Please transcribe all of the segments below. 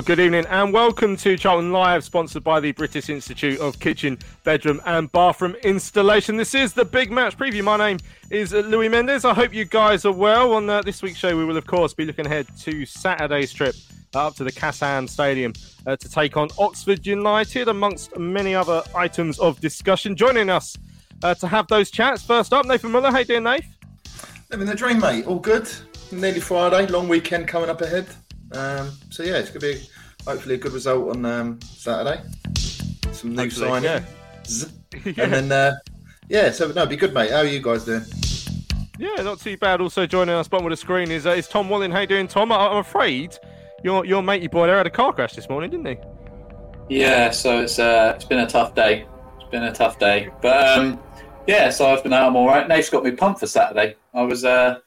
Well, good evening and welcome to Charlton Live, sponsored by the British Institute of Kitchen, Bedroom and Bathroom Installation. This is the big match preview. My name is Louis Mendes. I hope you guys are well. On uh, this week's show, we will, of course, be looking ahead to Saturday's trip up to the Kassam Stadium uh, to take on Oxford United, amongst many other items of discussion. Joining us uh, to have those chats. First up, Nathan Muller. Hey, dear Nath. Living the dream, mate. All good. Nearly Friday. Long weekend coming up ahead. Um, so yeah, it's to be hopefully a good result on um, Saturday. Some new signing, yeah. yeah. and then uh, yeah, so no, be good, mate. How are you guys doing? Yeah, not too bad. Also joining us bottom of the screen is uh, is Tom Walling. How you doing, Tom? I- am afraid your your matey boy there had a car crash this morning, didn't he? Yeah, so it's uh, it's been a tough day. It's been a tough day, but um, yeah, so I've been out. I'm all right. Nate's got me pumped for Saturday. I was uh,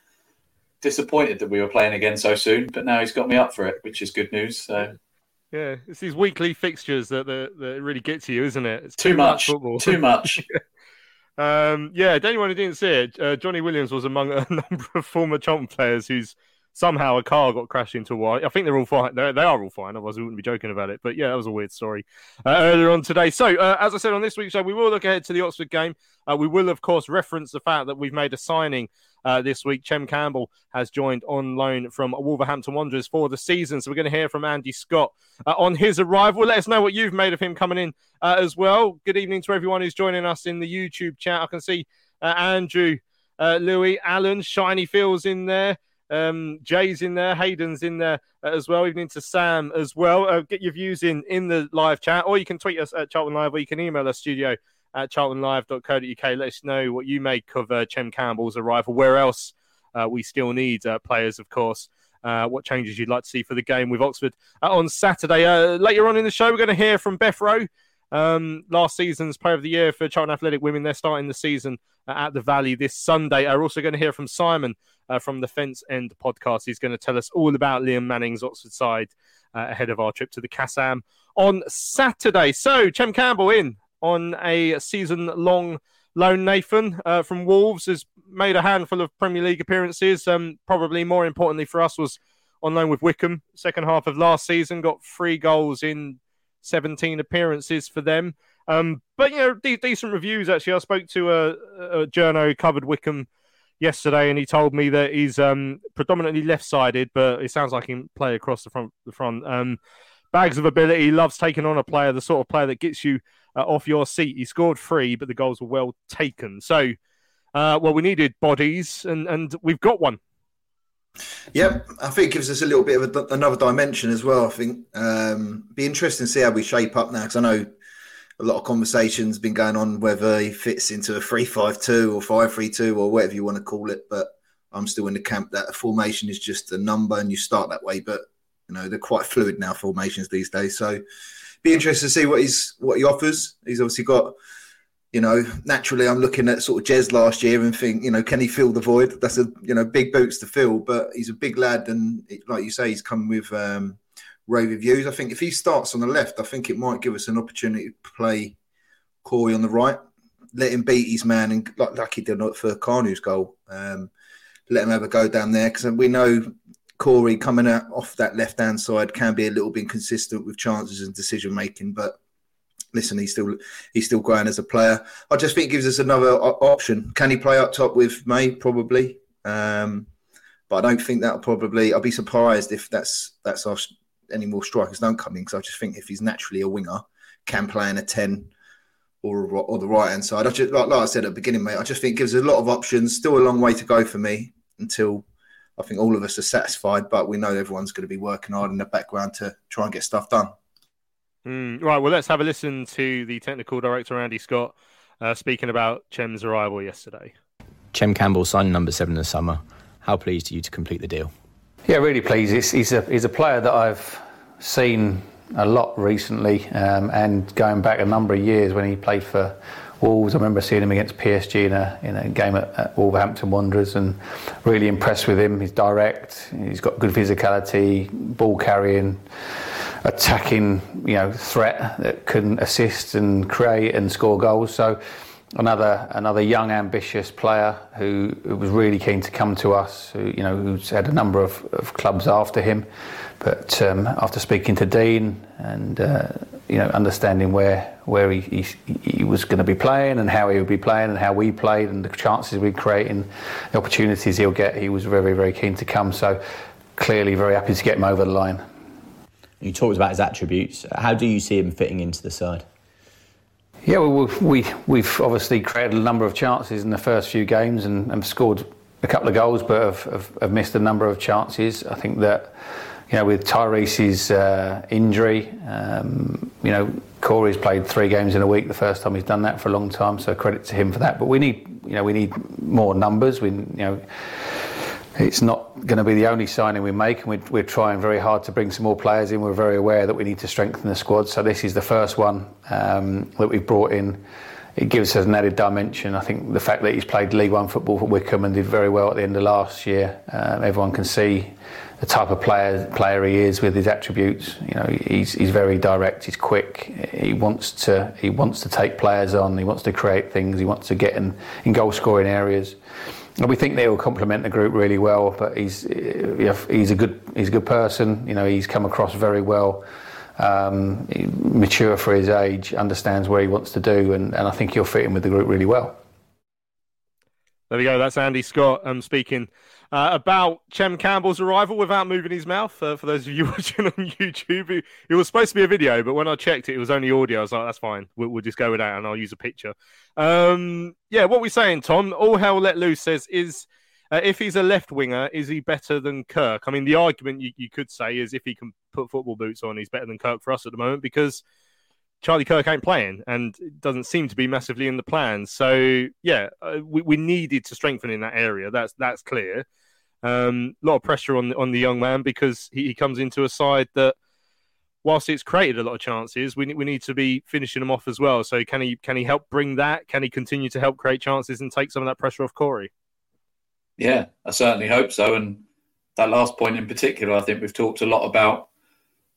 disappointed that we were playing again so soon, but now he's got me up for it, which is good news. So yeah, it's these weekly fixtures that that, that really get to you, isn't it? It's too, too much, much football. Too much. um, yeah, anyone who didn't see it, uh, Johnny Williams was among a number of former Charlton players whose somehow a car got crashed into a wire. I think they're all fine. They're, they are all fine. Otherwise, we wouldn't be joking about it. But yeah, that was a weird story uh, earlier on today. So, uh, as I said on this week's show, we will look ahead to the Oxford game. Uh, we will, of course, reference the fact that we've made a signing uh, this week. Chem Campbell has joined on loan from Wolverhampton Wanderers for the season. So we're going to hear from Andy Scott uh, on his arrival. Let us know what you've made of him coming in uh, as well. Good evening to everyone who's joining us in the YouTube chat. I can see Andrew, Louis, Alan, Shiny Feels in there. Um, Jay's in there, Hayden's in there uh, as well. Evening to Sam as well. Uh, get your views in in the live chat, or you can tweet us at Charlton Live, or you can email us studio at charltonlive.co.uk. Let us know what you make of uh, Chem Campbell's arrival. Where else uh, we still need uh, players, of course. Uh, what changes you'd like to see for the game with Oxford uh, on Saturday. Uh, later on in the show, we're going to hear from Beth Roe, um, last season's player of the year for Charlton Athletic Women. They're starting the season at the Valley this Sunday. We're also going to hear from Simon from the Fence End podcast. He's going to tell us all about Liam Manning's Oxford side ahead of our trip to the Kassam on Saturday. So, Chem Campbell in on a season long loan. Nathan uh, from Wolves has made a handful of Premier League appearances. Um, probably more importantly for us was on loan with Wycombe, Second half of last season, got three goals in 17 appearances for them. Um, but you know, de- decent reviews actually. I spoke to a, a journo who covered Wycombe yesterday, and he told me that he's um, predominantly left-sided, but it sounds like he can play across the front. The front. Um, bags of ability, loves taking on a player, the sort of player that gets you uh, off your seat. He scored three, but the goals were well taken. So, uh, well, we needed bodies, and, and we've got one. Yep, I think it gives us a little bit of a, another dimension as well. I think um, be interesting to see how we shape up now because I know a lot of conversations been going on whether he fits into a three-five-two or five-three-two or whatever you want to call it. But I'm still in the camp that a formation is just a number and you start that way. But you know they're quite fluid now formations these days. So be interested to see what he's what he offers. He's obviously got, you know, naturally I'm looking at sort of Jez last year and think, you know, can he fill the void? That's a you know big boots to fill, but he's a big lad and like you say, he's come with um, rave reviews. I think if he starts on the left, I think it might give us an opportunity to play Corey on the right, let him beat his man and like, like he did for Kanu's goal. Um, let him have a go down there because we know Corey coming out off that left hand side can be a little bit inconsistent with chances and decision making, but listen, he's still he's still growing as a player. I just think it gives us another option. Can he play up top with May? Probably, um, but I don't think that'll probably. I'll be surprised if that's that's our any more strikers don't come in because I just think if he's naturally a winger, can play in a ten or or the right hand side. I just like, like I said at the beginning, mate. I just think it gives a lot of options. Still a long way to go for me until I think all of us are satisfied, but we know everyone's going to be working hard in the background to try and get stuff done. Mm, right. Well, let's have a listen to the technical director Andy Scott uh, speaking about Chem's arrival yesterday. Chem Campbell signed number seven in the summer. How pleased are you to complete the deal? Yeah, really pleased. He's, he's, a, he's a player that I've seen a lot recently um, and going back a number of years when he played for Wolves. I remember seeing him against PSG in a, in a game at, at Wolverhampton Wanderers and really impressed with him. He's direct, he's got good physicality, ball carrying, attacking you know, threat that can assist and create and score goals. So another another young ambitious player who, who, was really keen to come to us who you know who's had a number of, of clubs after him. But um, after speaking to Dean and uh, you know understanding where where he, he, he was going to be playing and how he would be playing and how we played and the chances we'd create and the opportunities he'll get he was very very keen to come. So clearly very happy to get him over the line. You talked about his attributes. How do you see him fitting into the side yeah, well, we, we've obviously created a number of chances in the first few games and, and scored a couple of goals, but have, have, have, missed a number of chances. I think that, you know, with Tyrese's uh, injury, um, you know, Corey's played three games in a week. The first time he's done that for a long time, so credit to him for that. But we need, you know, we need more numbers. We, you know it's not going to be the only signing we make, and we're, we're, trying very hard to bring some more players in. We're very aware that we need to strengthen the squad, so this is the first one um, that we've brought in. It gives us an added dimension. I think the fact that he's played League One football for Wycombe and did very well at the end of last year, um, everyone can see the type of player player he is with his attributes. You know, he's he's very direct. He's quick. He wants to he wants to take players on. He wants to create things. He wants to get in in goal scoring areas we think they will complement the group really well. But he's he's a good he's a good person. You know, he's come across very well. Um, mature for his age, understands where he wants to do, and, and I think he'll fit in with the group really well. There we go. That's Andy Scott um, speaking uh, about Chem Campbell's arrival without moving his mouth. Uh, for those of you watching on YouTube, it, was supposed to be a video, but when I checked it, it was only audio. I was like, that's fine. We'll, we'll just go with that and I'll use a picture. Um, yeah, what we're saying, Tom? All hell let loose says is. Uh, if he's a left winger, is he better than Kirk? I mean, the argument you, you could say is if he can put football boots on, he's better than Kirk for us at the moment because Charlie Kirk ain't playing and doesn't seem to be massively in the plans. So yeah, uh, we, we needed to strengthen in that area. That's that's clear. Um, a lot of pressure on on the young man because he, he, comes into a side that, whilst it's created a lot of chances, we we need to be finishing them off as well. So can he can he help bring that? Can he continue to help create chances and take some of that pressure off Corey? Yeah, I certainly hope so. And that last point in particular, I think we've talked a lot about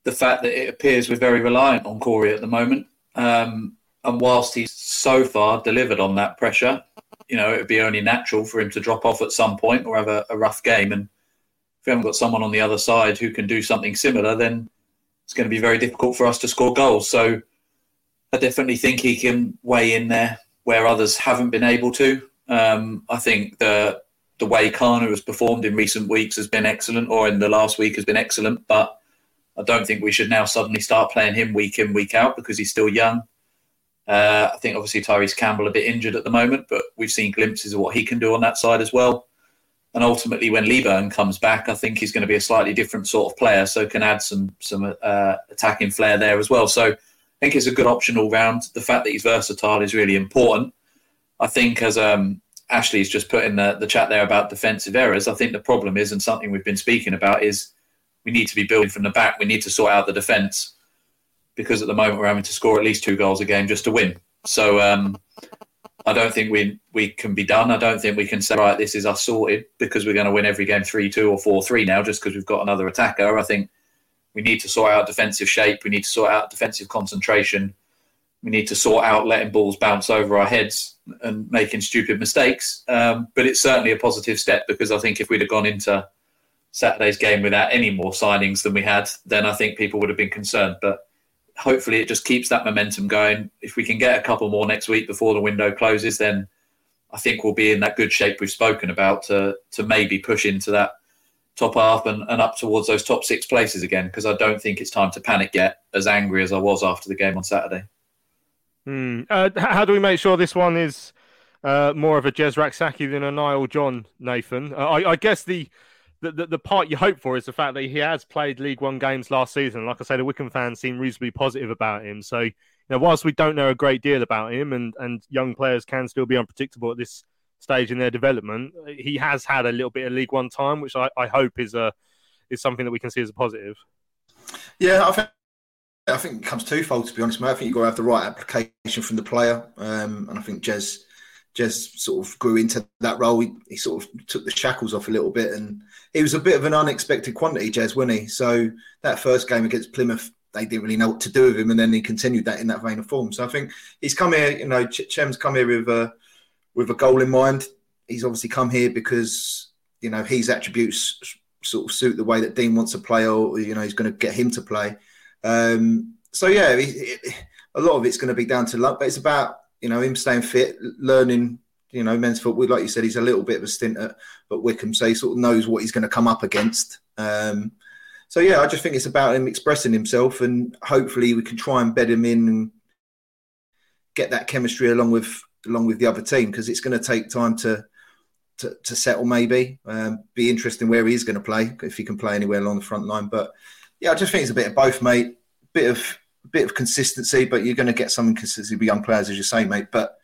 the fact that it appears we're very reliant on Corey at the moment. Um, and whilst he's so far delivered on that pressure, you know, it would be only natural for him to drop off at some point or have a, a rough game. And if we haven't got someone on the other side who can do something similar, then it's going to be very difficult for us to score goals. So I definitely think he can weigh in there where others haven't been able to. Um, I think the the way Kanu has performed in recent weeks has been excellent, or in the last week has been excellent. But I don't think we should now suddenly start playing him week in, week out because he's still young. Uh, I think obviously Tyrese Campbell a bit injured at the moment, but we've seen glimpses of what he can do on that side as well. And ultimately, when Leaburn comes back, I think he's going to be a slightly different sort of player, so can add some some uh, attacking flair there as well. So I think it's a good option all round. The fact that he's versatile is really important. I think as um, Ashley's just put in the, the chat there about defensive errors, I think the problem is, and something we've been speaking about, is we need to be building from the back. We need to sort out the defence because at the moment we're having to score at least two goals a game just to win. So um, I don't think we we can be done. I don't think we can say right, this is us sorted because we're going to win every game three two or four three now just because we've got another attacker. I think we need to sort out defensive shape. We need to sort out defensive concentration. We need to sort out letting balls bounce over our heads and making stupid mistakes. Um, but it's certainly a positive step because I think if we'd have gone into Saturday's game without any more signings than we had, then I think people would have been concerned. But hopefully, it just keeps that momentum going. If we can get a couple more next week before the window closes, then I think we'll be in that good shape we've spoken about to to maybe push into that top half and, and up towards those top six places again. Because I don't think it's time to panic yet. As angry as I was after the game on Saturday. Hmm. Uh, how do we make sure this one is uh, more of a Jez Rak-Sakyi than a Niall John, Nathan? Uh, I, I guess the the, the, the part you hope for is the fact that he has played League One games last season. Like I say, the Wycombe fans seem reasonably positive about him. So, you know, whilst we don't know a great deal about him, and and young players can still be unpredictable at this stage in their development, he has had a little bit of League One time, which I, I hope is a is something that we can see as a positive. Yeah, I think I think it comes twofold to be honest, mate. I think you've got to have the right application from the player, um, and I think Jez Jez sort of grew into that role. He, he, sort of took the shackles off a little bit, and he was a bit of an unexpected quantity, Jez, wasn't he? So that first game against Plymouth, they didn't really know what to do with him, and then he continued that in that vein of form. So I think he's come here. You know, Ch- Chem's come here with a with a goal in mind. He's obviously come here because you know his attributes sort of suit the way that Dean wants to play, or you know he's going to get him to play. Um, so yeah, it, it, a lot of it's going to be down to luck, but it's about you know him staying fit, learning. You know, men's football, like you said, he's a little bit of a stint at, at Wycombe, so he sort of knows what he's going to come up against. Um, so yeah, I just think it's about him expressing himself, and hopefully we can try and bed him in and get that chemistry along with along with the other team because it's going to take time to to, to settle. Maybe um, be interesting where he is going to play if he can play anywhere along the front line. But yeah, I just think it's a bit of both, mate. Bit of bit of consistency, but you're going to get some inconsistency with young players, as you say, mate. But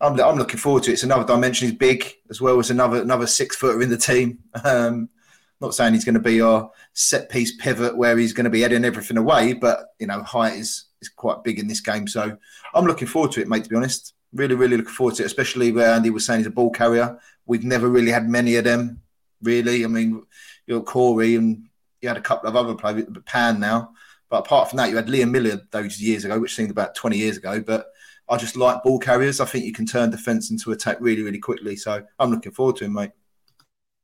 I'm, I'm looking forward to it. It's another dimension. He's big as well as another another six footer in the team. Um, not saying he's going to be our set piece pivot where he's going to be heading everything away, but you know, height is is quite big in this game. So I'm looking forward to it, mate. To be honest, really, really looking forward to it. Especially where Andy was saying he's a ball carrier. We've never really had many of them, really. I mean, you're Corey and you had a couple of other players, but Pan now. But apart from that, you had Liam Miller those years ago, which seemed about 20 years ago. But I just like ball carriers. I think you can turn defence into attack really, really quickly. So I'm looking forward to him, mate.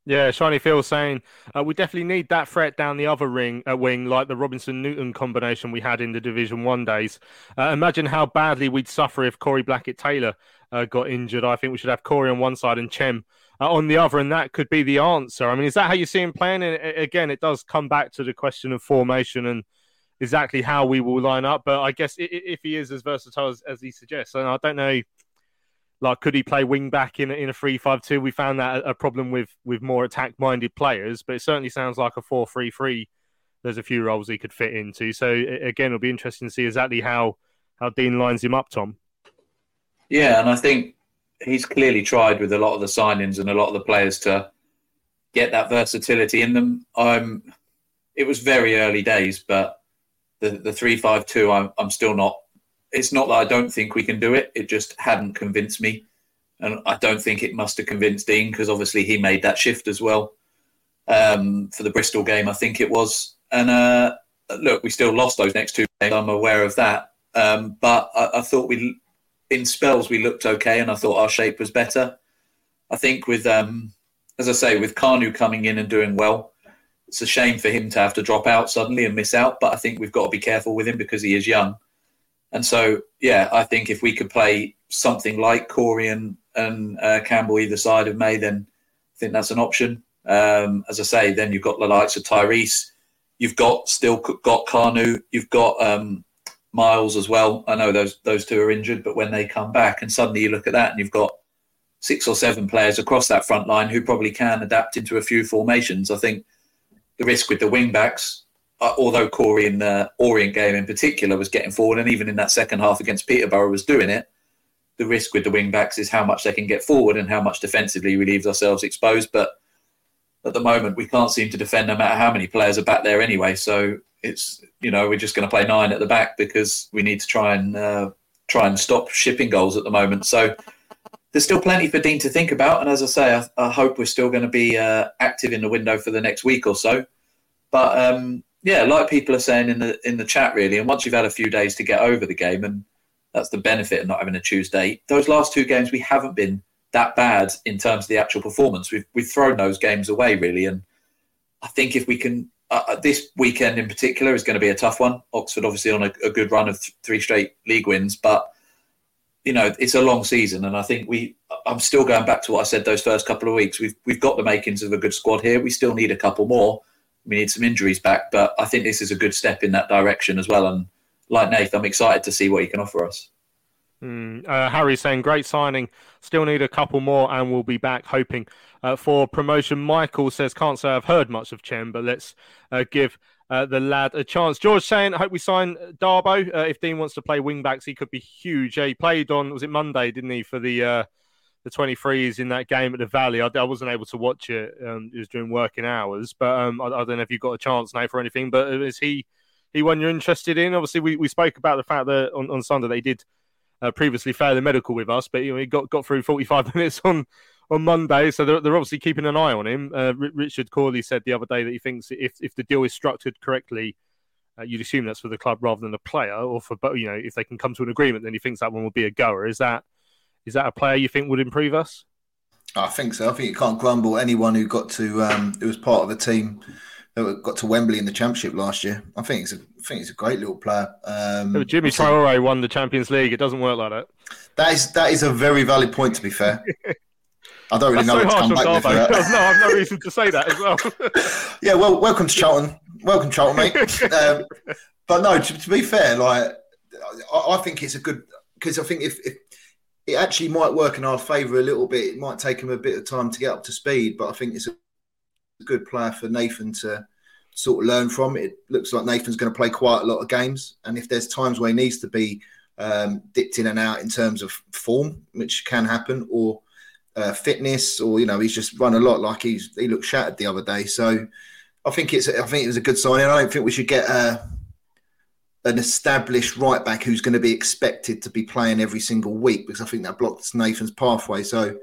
Yeah, Shiny Phil saying uh, we definitely need that threat down the other ring uh, wing, like the Robinson Newton combination we had in the Division One days. Uh, imagine how badly we'd suffer if Corey Blackett Taylor uh, got injured. I think we should have Corey on one side and Chem uh, on the other, and that could be the answer. I mean, is that how you see him playing? And again, it does come back to the question of formation and exactly how we will line up. But I guess if he is as versatile as, as he suggests, and I don't know, like could he play wing back in in a three five two? We found that a problem with with more attack minded players, but it certainly sounds like a four three three. There's a few roles he could fit into. So again, it'll be interesting to see exactly how how Dean lines him up, Tom. Yeah, and I think he's clearly tried with a lot of the signings and a lot of the players to get that versatility in them. Um, it was very early days, but the the three five two. I'm I'm still not. It's not that I don't think we can do it. It just hadn't convinced me, and I don't think it must have convinced Dean because obviously he made that shift as well um, for the Bristol game. I think it was. And uh, look, we still lost those next two games. I'm aware of that, um, but I, I thought we, in spells, we looked okay, and I thought our shape was better. I think with, um, as I say, with Kanu coming in and doing well, it's a shame for him to have to drop out suddenly and miss out. But I think we've got to be careful with him because he is young. And so, yeah, I think if we could play something like Corey and, and uh, Campbell either side of May, then I think that's an option. Um, as I say, then you've got the likes of Tyrese. You've got still got Kanu. You've got um, Miles as well. I know those those two are injured, but when they come back, and suddenly you look at that, and you've got six or seven players across that front line who probably can adapt into a few formations. I think the risk with the wing backs, uh, although Corey in the Orient game in particular was getting forward, and even in that second half against Peterborough was doing it. The risk with the wing backs is how much they can get forward and how much defensively we leave ourselves exposed. But at the moment, we can't seem to defend no matter how many players are back there anyway. So it's you know we're just going to play nine at the back because we need to try and uh, try and stop shipping goals at the moment. So there's still plenty for Dean to think about. And as I say, I, I hope we're still going to be uh, active in the window for the next week or so. But um, yeah, like people are saying in the in the chat, really, and once you've had a few days to get over the game, and that's the benefit of not having a Tuesday. Those last two games, we haven't been that bad in terms of the actual performance. We've we've thrown those games away really, and I think if we can. Uh, uh this weekend in particular is going to be a tough one. Oxford obviously on a, a good run of th- three straight league wins, but you know, it's a long season, and I think we. I'm still going back to what I said those first couple of weeks. We've we've got the makings of a good squad here. We still need a couple more. We need some injuries back, but I think this is a good step in that direction as well. And like Nath, I'm excited to see what he can offer us. Mm, uh, Harry saying great signing. Still need a couple more, and we'll be back hoping uh, for promotion. Michael says can't say I've heard much of Chen, but let's uh, give uh, the lad a chance. George saying I hope we sign Darbo. Uh, if Dean wants to play wing backs, he could be huge. he played on was it Monday, didn't he, for the uh, the 23s in that game at the Valley. I, I wasn't able to watch it. Um, it was during working hours, but um, I, I, don't know if you got a chance now for anything. But is he he one you're interested in? Obviously, we, we spoke about the fact that on, on Sunday they did uh, previously failed the medical with us, but you know, he got, got through 45 minutes on on Monday, so they're, they're obviously keeping an eye on him. Uh, Richard Cawley said the other day that he thinks if if the deal is structured correctly, uh, you'd assume that's for the club rather than the player, or for you know if they can come to an agreement, then he thinks that one will be a goer. Is that is that a player you think would improve us? I think so. I think you can't grumble anyone who got to um, who was part of the team that got to Wembley in the Championship last year. I think it's a I think he's a great little player. Um, Jimmy Traore won the Champions League. It doesn't work like that. That is that is a very valid point. To be fair, I don't really That's know so what to come back with. that. no, I have no reason to say that as well. yeah, well, welcome to Charlton. Welcome, Charlton, mate. Um, but no, to, to, be fair, like I, I think it's a good because I think if, if it actually might work in our favour a little bit, it might take him a bit of time to get up to speed. But I think it's a good player for Nathan to sort of learn from. It looks like Nathan's going to play quite a lot of games, and if there's times where he needs to be um, dipped in and out in terms of form, which can happen, or uh, fitness, or you know, he's just run a lot. Like he's he looked shattered the other day. So I think it's I think it was a good signing. I don't think we should get a, uh, an established right back who's going to be expected to be playing every single week because I think that blocks Nathan's pathway. So,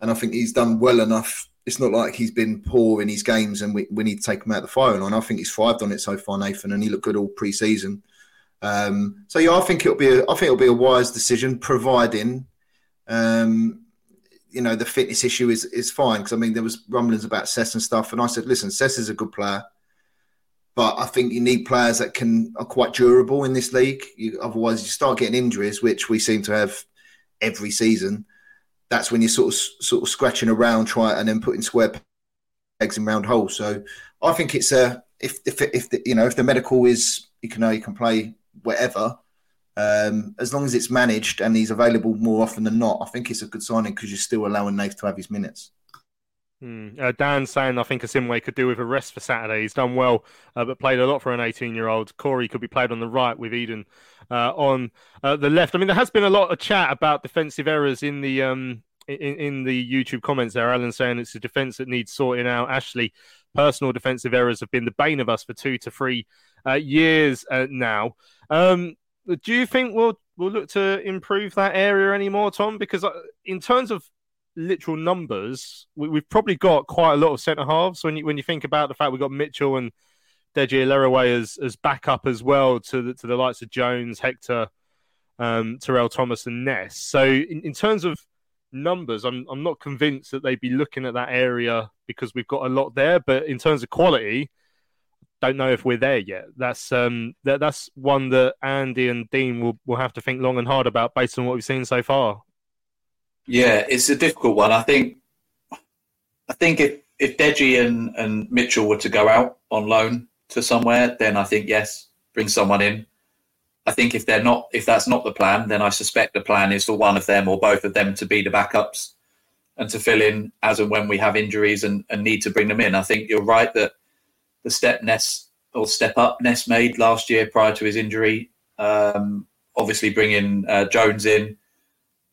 and I think he's done well enough it's not like he's been poor in his games and we, we need to take him out of the firing line. I think he's thrived on it so far, Nathan, and he looked good all pre-season. Um, so yeah, I think it'll be a, I think it'll be a wise decision, providing um, you know the fitness issue is is fine. Because I mean, there was rumblings about Sess and stuff, and I said, listen, Sess is a good player, but I think you need players that can are quite durable in this league. You, otherwise, you start getting injuries, which we seem to have every season that's when you're sort of sort of scratching around, trying and then putting square pegs in round holes. So I think it's a if if if the, you know if the medical is you can know you can play whatever. Um, as long as it's managed and he's available more often than not, I think it's a good signing because you're still allowing Nath to have his minutes. Hmm. Uh, Dan saying I think Assimiwe could do with a rest for Saturday. He's done well, uh, but played a lot for an 18 year old. Corey could be played on the right with Eden uh, on uh, the left. I mean, there has been a lot of chat about defensive errors in the um, in, in the YouTube comments there. Alan saying it's a defense that needs sorting out. Ashley, personal defensive errors have been the bane of us for two to three uh, years uh, now. Um, do you think we'll we'll look to improve that area anymore, Tom? Because uh, in terms of literal numbers, we, have probably got quite a lot of centre halves. When you when you think about the fact we've got Mitchell and Deji Elerewe as as backup as well to the, to the likes of Jones, Hector, um, Terell Thomas, and Ness. So in, in terms of numbers, I'm I'm not convinced that they'd be looking at that area because we've got a lot there. But in terms of quality, don't know if we're there yet. That's um that that's one that Andy and Dean will will have to think long and hard about based on what we've seen so far. Yeah, it's a difficult one. I think I think if if Deji and, and Mitchell were to go out on loan, to somewhere, then I think yes, bring someone in. I think if they're not, if that's not the plan, then I suspect the plan is for one of them or both of them to be the backups and to fill in as and when we have injuries and, and need to bring them in. I think you're right that the step Ness or step up Ness made last year prior to his injury, um, obviously bringing uh, Jones in,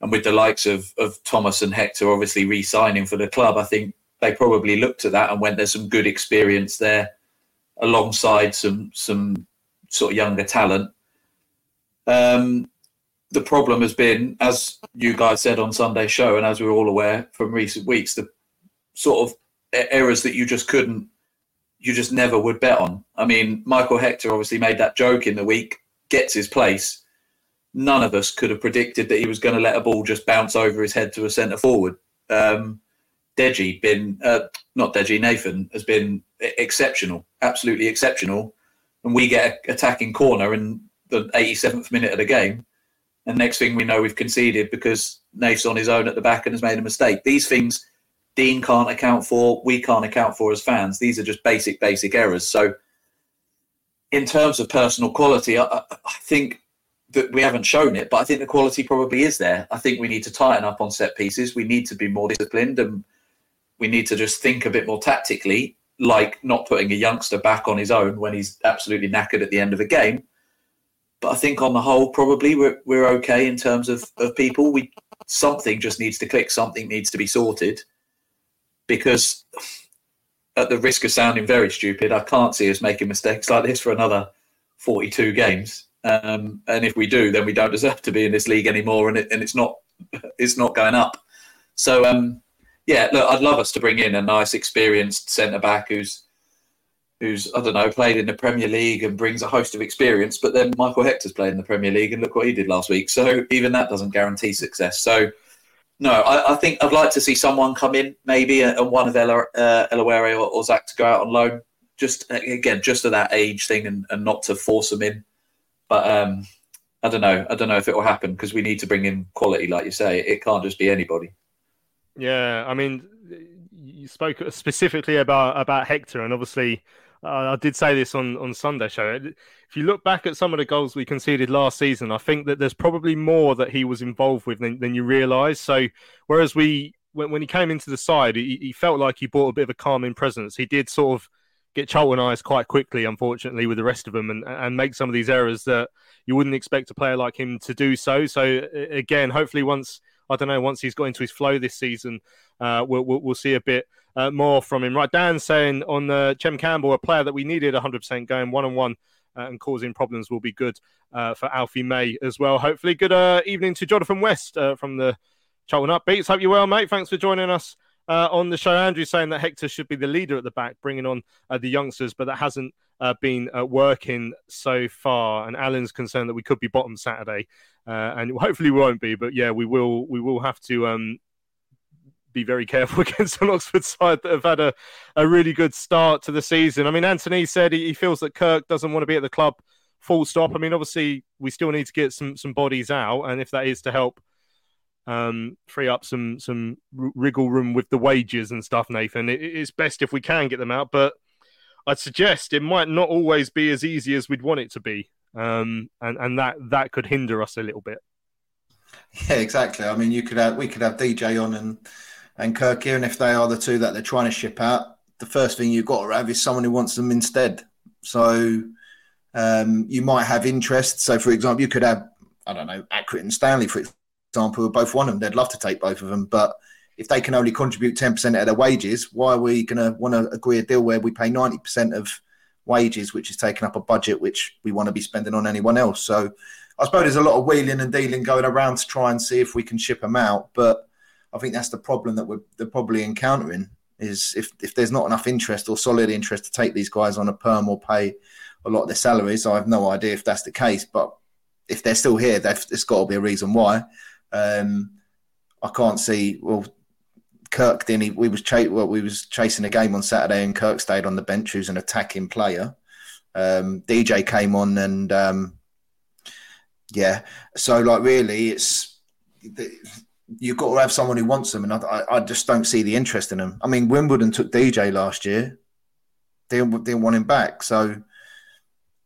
and with the likes of of Thomas and Hector obviously re-signing for the club, I think they probably looked at that and went, "There's some good experience there." alongside some some sort of younger talent. Um, the problem has been, as you guys said on Sunday show, and as we're all aware from recent weeks, the sort of errors that you just couldn't, you just never would bet on. I mean, Michael Hector obviously made that joke in the week, gets his place. None of us could have predicted that he was going to let a ball just bounce over his head to a centre forward. Um, Deji been uh, not Deji Nathan has been exceptional, absolutely exceptional, and we get a attacking corner in the 87th minute of the game, and next thing we know we've conceded because Nate's on his own at the back and has made a mistake. These things Dean can't account for, we can't account for as fans. These are just basic, basic errors. So, in terms of personal quality, I, I think that we haven't shown it, but I think the quality probably is there. I think we need to tighten up on set pieces. We need to be more disciplined and we need to just think a bit more tactically, like not putting a youngster back on his own when he's absolutely knackered at the end of a game. But I think on the whole, probably we're, we're okay in terms of, of people. We something just needs to click, something needs to be sorted. Because at the risk of sounding very stupid, I can't see us making mistakes like this for another 42 games. Um, and if we do, then we don't deserve to be in this league anymore, and, it, and it's not it's not going up. So um, yeah, look, I'd love us to bring in a nice, experienced centre back who's who's I don't know played in the Premier League and brings a host of experience. But then Michael Hector's played in the Premier League, and look what he did last week. So even that doesn't guarantee success. So no, I, I think I'd like to see someone come in, maybe, and one of Ella, uh, or, or Zach to go out on loan. Just again, just to that age thing, and, and not to force them in. But um, I don't know. I don't know if it will happen because we need to bring in quality, like you say. It can't just be anybody. Yeah, I mean, you spoke specifically about about Hector, and obviously, Uh, I did say this on on Sunday show. If you look back at some of the goals we conceded last season, I think that there's probably more that he was involved with than, than you realise. So, whereas we when, when he came into the side, he, he felt like he brought a bit of a calming presence. He did sort of get Charltonized quite quickly, unfortunately, with the rest of them, and, and make some of these errors that you wouldn't expect a player like him to do so. So again, hopefully, once I don't know, once he's got into his flow this season, uh, we'll, we'll, we'll see a bit uh, more from him. Right, Dan saying on the Chem Campbell, a player that we needed 100% going one on one. and causing problems will be good uh, for Alfie May as well. Hopefully, good uh, evening to Jonathan West uh, from the Charlton Upbeats. Hope you're well, mate. Thanks for joining us uh, on the show. Andrew saying that Hector should be the leader at the back, bringing on uh, the youngsters, but that hasn't uh, been uh, working so far. And Alan's concerned that we could be bottom Saturday, uh, and hopefully we won't be. But yeah, we will. We will have to. Um, be very careful against an Oxford side that have had a, a really good start to the season. I mean, Anthony said he, he feels that Kirk doesn't want to be at the club full stop. I mean, obviously, we still need to get some some bodies out, and if that is to help um, free up some some wriggle room with the wages and stuff, Nathan. It, it's best if we can get them out, but I'd suggest it might not always be as easy as we'd want it to be, um, and and that that could hinder us a little bit. Yeah, exactly. I mean, you could have we could have DJ on and and Kirk here, and if they are the two that they're trying to ship out, the first thing you've got to have is someone who wants them instead. So um, you might have interest. So, for example, you could have I don't know Accrington and Stanley, for example, who both want them. They'd love to take both of them, but if they can only contribute 10% of their wages, why are we going to want to agree a deal where we pay 90% of wages, which is taking up a budget which we want to be spending on anyone else? So I suppose there's a lot of wheeling and dealing going around to try and see if we can ship them out. But I think that's the problem that we're they're probably encountering is if, if there's not enough interest or solid interest to take these guys on a perm or pay a lot of their salaries. I have no idea if that's the case, but if they're still here, there's got to be a reason why. Um, I can't see. Well, Kirk didn't. He, we was ch- well, we was chasing a game on Saturday, and Kirk stayed on the bench, who's an attacking player. Um, DJ came on, and um, yeah, so like really, it's you've got to have someone who wants them, and I, I just don't see the interest in them. I mean, Wimbledon took DJ last year; they didn't want him back, so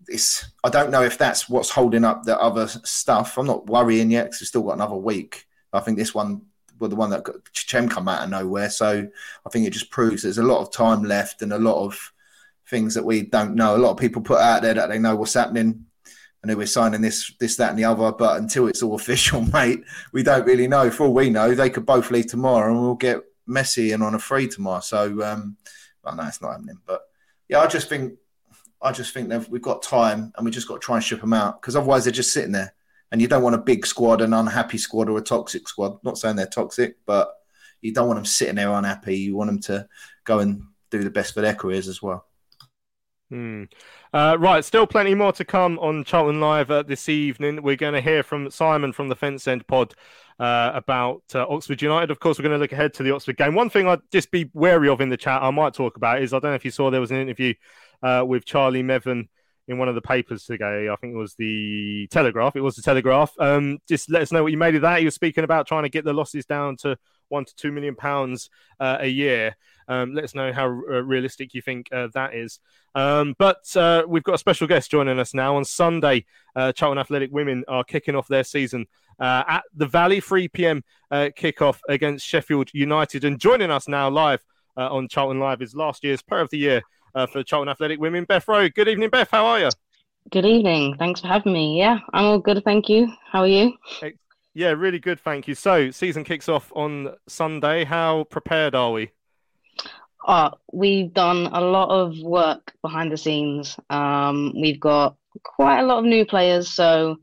it's I don't know if that's what's holding up the other stuff. I'm not worrying yet because we've still got another week. I think this one, well, the one that Chem come out of nowhere. So I think it just proves there's a lot of time left and a lot of things that we don't know. A lot of people put out there that they know what's happening and they we're signing this, this, that, and the other. But until it's all official, mate, we don't really know. For all we know, they could both leave tomorrow and we'll get Messi and on a free tomorrow. So, um, well, no, it's not happening. But yeah, I just think I just think we've got time and we just got to try and ship them out because otherwise they're just sitting there. And you don't want a big squad, an unhappy squad, or a toxic squad. Not saying they're toxic, but you don't want them sitting there unhappy. You want them to go and do the best for their careers as well. Hmm. Uh, right, still plenty more to come on Charlton Live uh, this evening. We're going to hear from Simon from the Fence End Pod uh, about uh, Oxford United. Of course, we're going to look ahead to the Oxford game. One thing I'd just be wary of in the chat, I might talk about is I don't know if you saw there was an interview uh, with Charlie Methven in one of the papers today. I think it was the Telegraph. It was the Telegraph. Um, just let us know what you made of that. He was speaking about trying to get the losses down to one to two million pounds uh, a year. Um, let us know how uh, realistic you think uh, that is. Um, but uh, we've got a special guest joining us now on Sunday. Uh, Charlton Athletic women are kicking off their season uh, at the Valley, 3 p.m. Kickoff against Sheffield United. And joining us now live on Charlton Live is last year's Player of the Year for Charlton Athletic women, Beth Roe. Good evening, Beth. How are you? Good evening. Thanks for having me. Yeah, I'm all good. Thank you. How are you? Yeah, really good. Thank you. So, season kicks off on Sunday. How prepared are we? Uh, we've done a lot of work behind the scenes. Um, we've got quite a lot of new players, so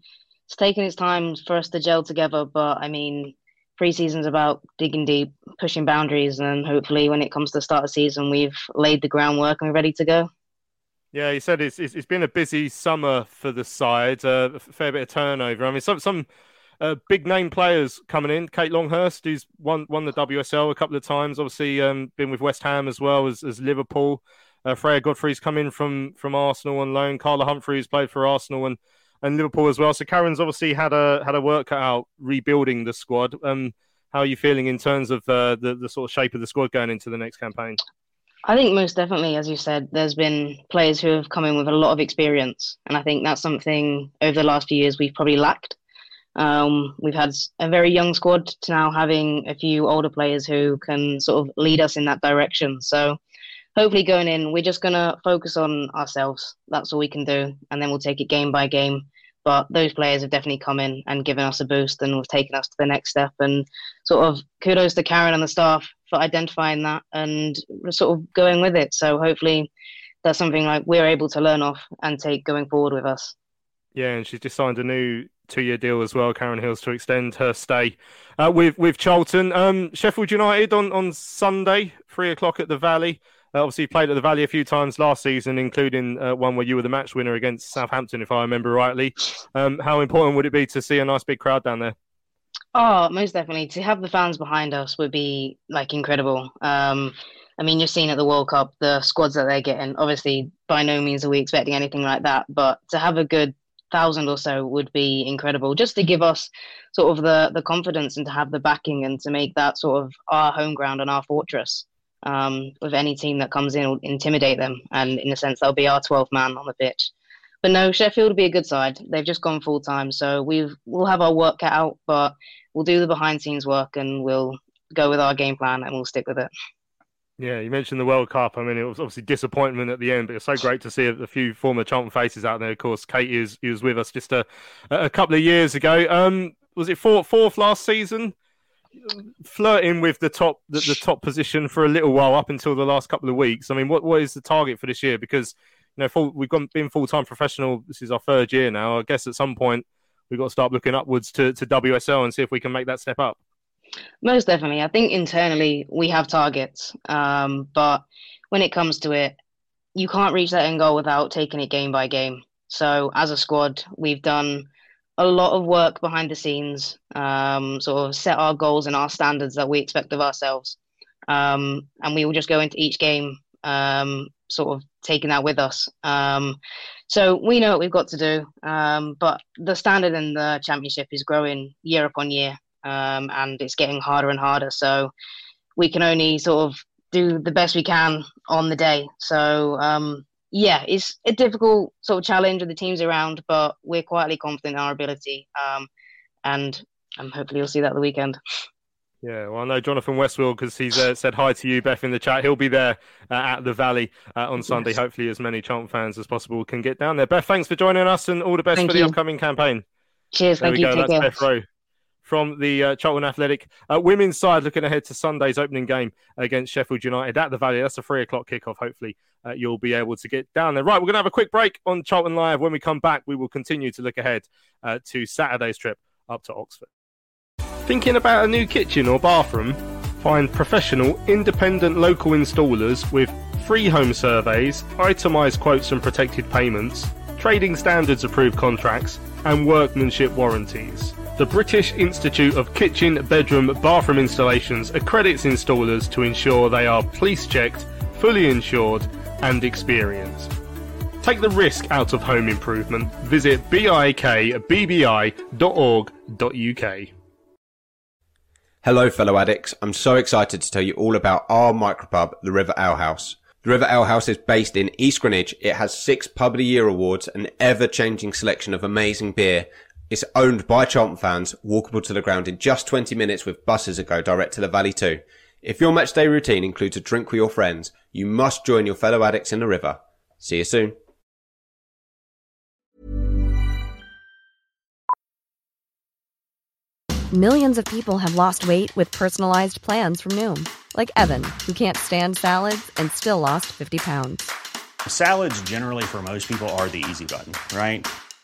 it's taken its time for us to gel together. But I mean, preseason's about digging deep, pushing boundaries, and hopefully, when it comes to the start of season, we've laid the groundwork and we're ready to go. Yeah, he said it's, it's, it's been a busy summer for the side, uh, a fair bit of turnover. I mean, some some uh, big name players coming in. Kate Longhurst, who's won won the WSL a couple of times, obviously um, been with West Ham as well as, as Liverpool. Uh, Freya Godfrey's come in from from Arsenal on loan. Carla Humphreys played for Arsenal and, and Liverpool as well. So Karen's obviously had a had a work out rebuilding the squad. Um, how are you feeling in terms of uh, the the sort of shape of the squad going into the next campaign? I think most definitely, as you said, there's been players who have come in with a lot of experience, and I think that's something over the last few years we've probably lacked. Um, we've had a very young squad to now having a few older players who can sort of lead us in that direction. So hopefully, going in, we're just going to focus on ourselves. That's all we can do, and then we'll take it game by game. But those players have definitely come in and given us a boost and have taken us to the next step. And sort of kudos to Karen and the staff for identifying that and sort of going with it. So hopefully that's something like we're able to learn off and take going forward with us. Yeah, and she's just signed a new two-year deal as well, Karen Hills, to extend her stay uh, with with Charlton. Um, Sheffield United on on Sunday, three o'clock at the Valley. Uh, obviously, played at the Valley a few times last season, including uh, one where you were the match winner against Southampton, if I remember rightly. Um, how important would it be to see a nice big crowd down there? Oh, most definitely. To have the fans behind us would be like incredible. Um, I mean, you've seen at the World Cup the squads that they're getting. Obviously, by no means are we expecting anything like that, but to have a good thousand or so would be incredible, just to give us sort of the the confidence and to have the backing and to make that sort of our home ground and our fortress. Um, with any team that comes in, will intimidate them, and in a sense, they'll be our 12th man on the pitch. But no, Sheffield will be a good side. They've just gone full time, so we've we'll have our work cut out, but we'll do the behind scenes work and we'll go with our game plan and we'll stick with it. Yeah, you mentioned the World Cup. I mean, it was obviously disappointment at the end, but it's so great to see a, a few former Charlton faces out there. Of course, Kate is was with us just a, a couple of years ago. Um, was it fourth, fourth last season? Flirting with the top the, the, top position for a little while up until the last couple of weeks. I mean, what what is the target for this year? Because you know, full, we've gone, been full time professional. This is our third year now. I guess at some point we've got to start looking upwards to, to WSL and see if we can make that step up. Most definitely. I think internally we have targets, um, but when it comes to it, you can't reach that end goal without taking it game by game. So as a squad, we've done a lot of work behind the scenes, um, sort of set our goals and our standards that we expect of ourselves. Um, and we will just go into each game um, sort of taking that with us. Um, so we know what we've got to do, um, but the standard in the championship is growing year upon year, um, and it's getting harder and harder. So we can only sort of do the best we can on the day. So um, yeah, it's a difficult sort of challenge with the teams around, but we're quietly confident in our ability, um, and um, hopefully you'll see that the weekend. Yeah, well, I know Jonathan Westwell because he's uh, said hi to you, Beth, in the chat. He'll be there uh, at the Valley uh, on Sunday. Yes. Hopefully, as many Charlton fans as possible can get down there. Beth, thanks for joining us and all the best thank for you. the upcoming campaign. Cheers, there thank we you. go. That's Beth Roe from the uh, Charlton Athletic uh, women's side, looking ahead to Sunday's opening game against Sheffield United at the Valley. That's a three o'clock kickoff. Hopefully, uh, you'll be able to get down there. Right, we're going to have a quick break on Charlton Live. When we come back, we will continue to look ahead uh, to Saturday's trip up to Oxford. Thinking about a new kitchen or bathroom? Find professional, independent local installers with free home surveys, itemised quotes and protected payments, trading standards approved contracts, and workmanship warranties. The British Institute of Kitchen, Bedroom, Bathroom Installations accredits installers to ensure they are police checked, fully insured, and experienced. Take the risk out of home improvement. Visit bikbbi.org.uk. Hello, fellow addicts. I'm so excited to tell you all about our micropub, the River Ale House. The River Ale House is based in East Greenwich. It has six Pub of the Year awards, an ever-changing selection of amazing beer. It's owned by Charlton fans, walkable to the ground in just 20 minutes with buses that go direct to the Valley too. If your matchday routine includes a drink with your friends, you must join your fellow addicts in the river. See you soon. Millions of people have lost weight with personalized plans from Noom, like Evan, who can't stand salads and still lost 50 pounds. Salads, generally, for most people, are the easy button, right?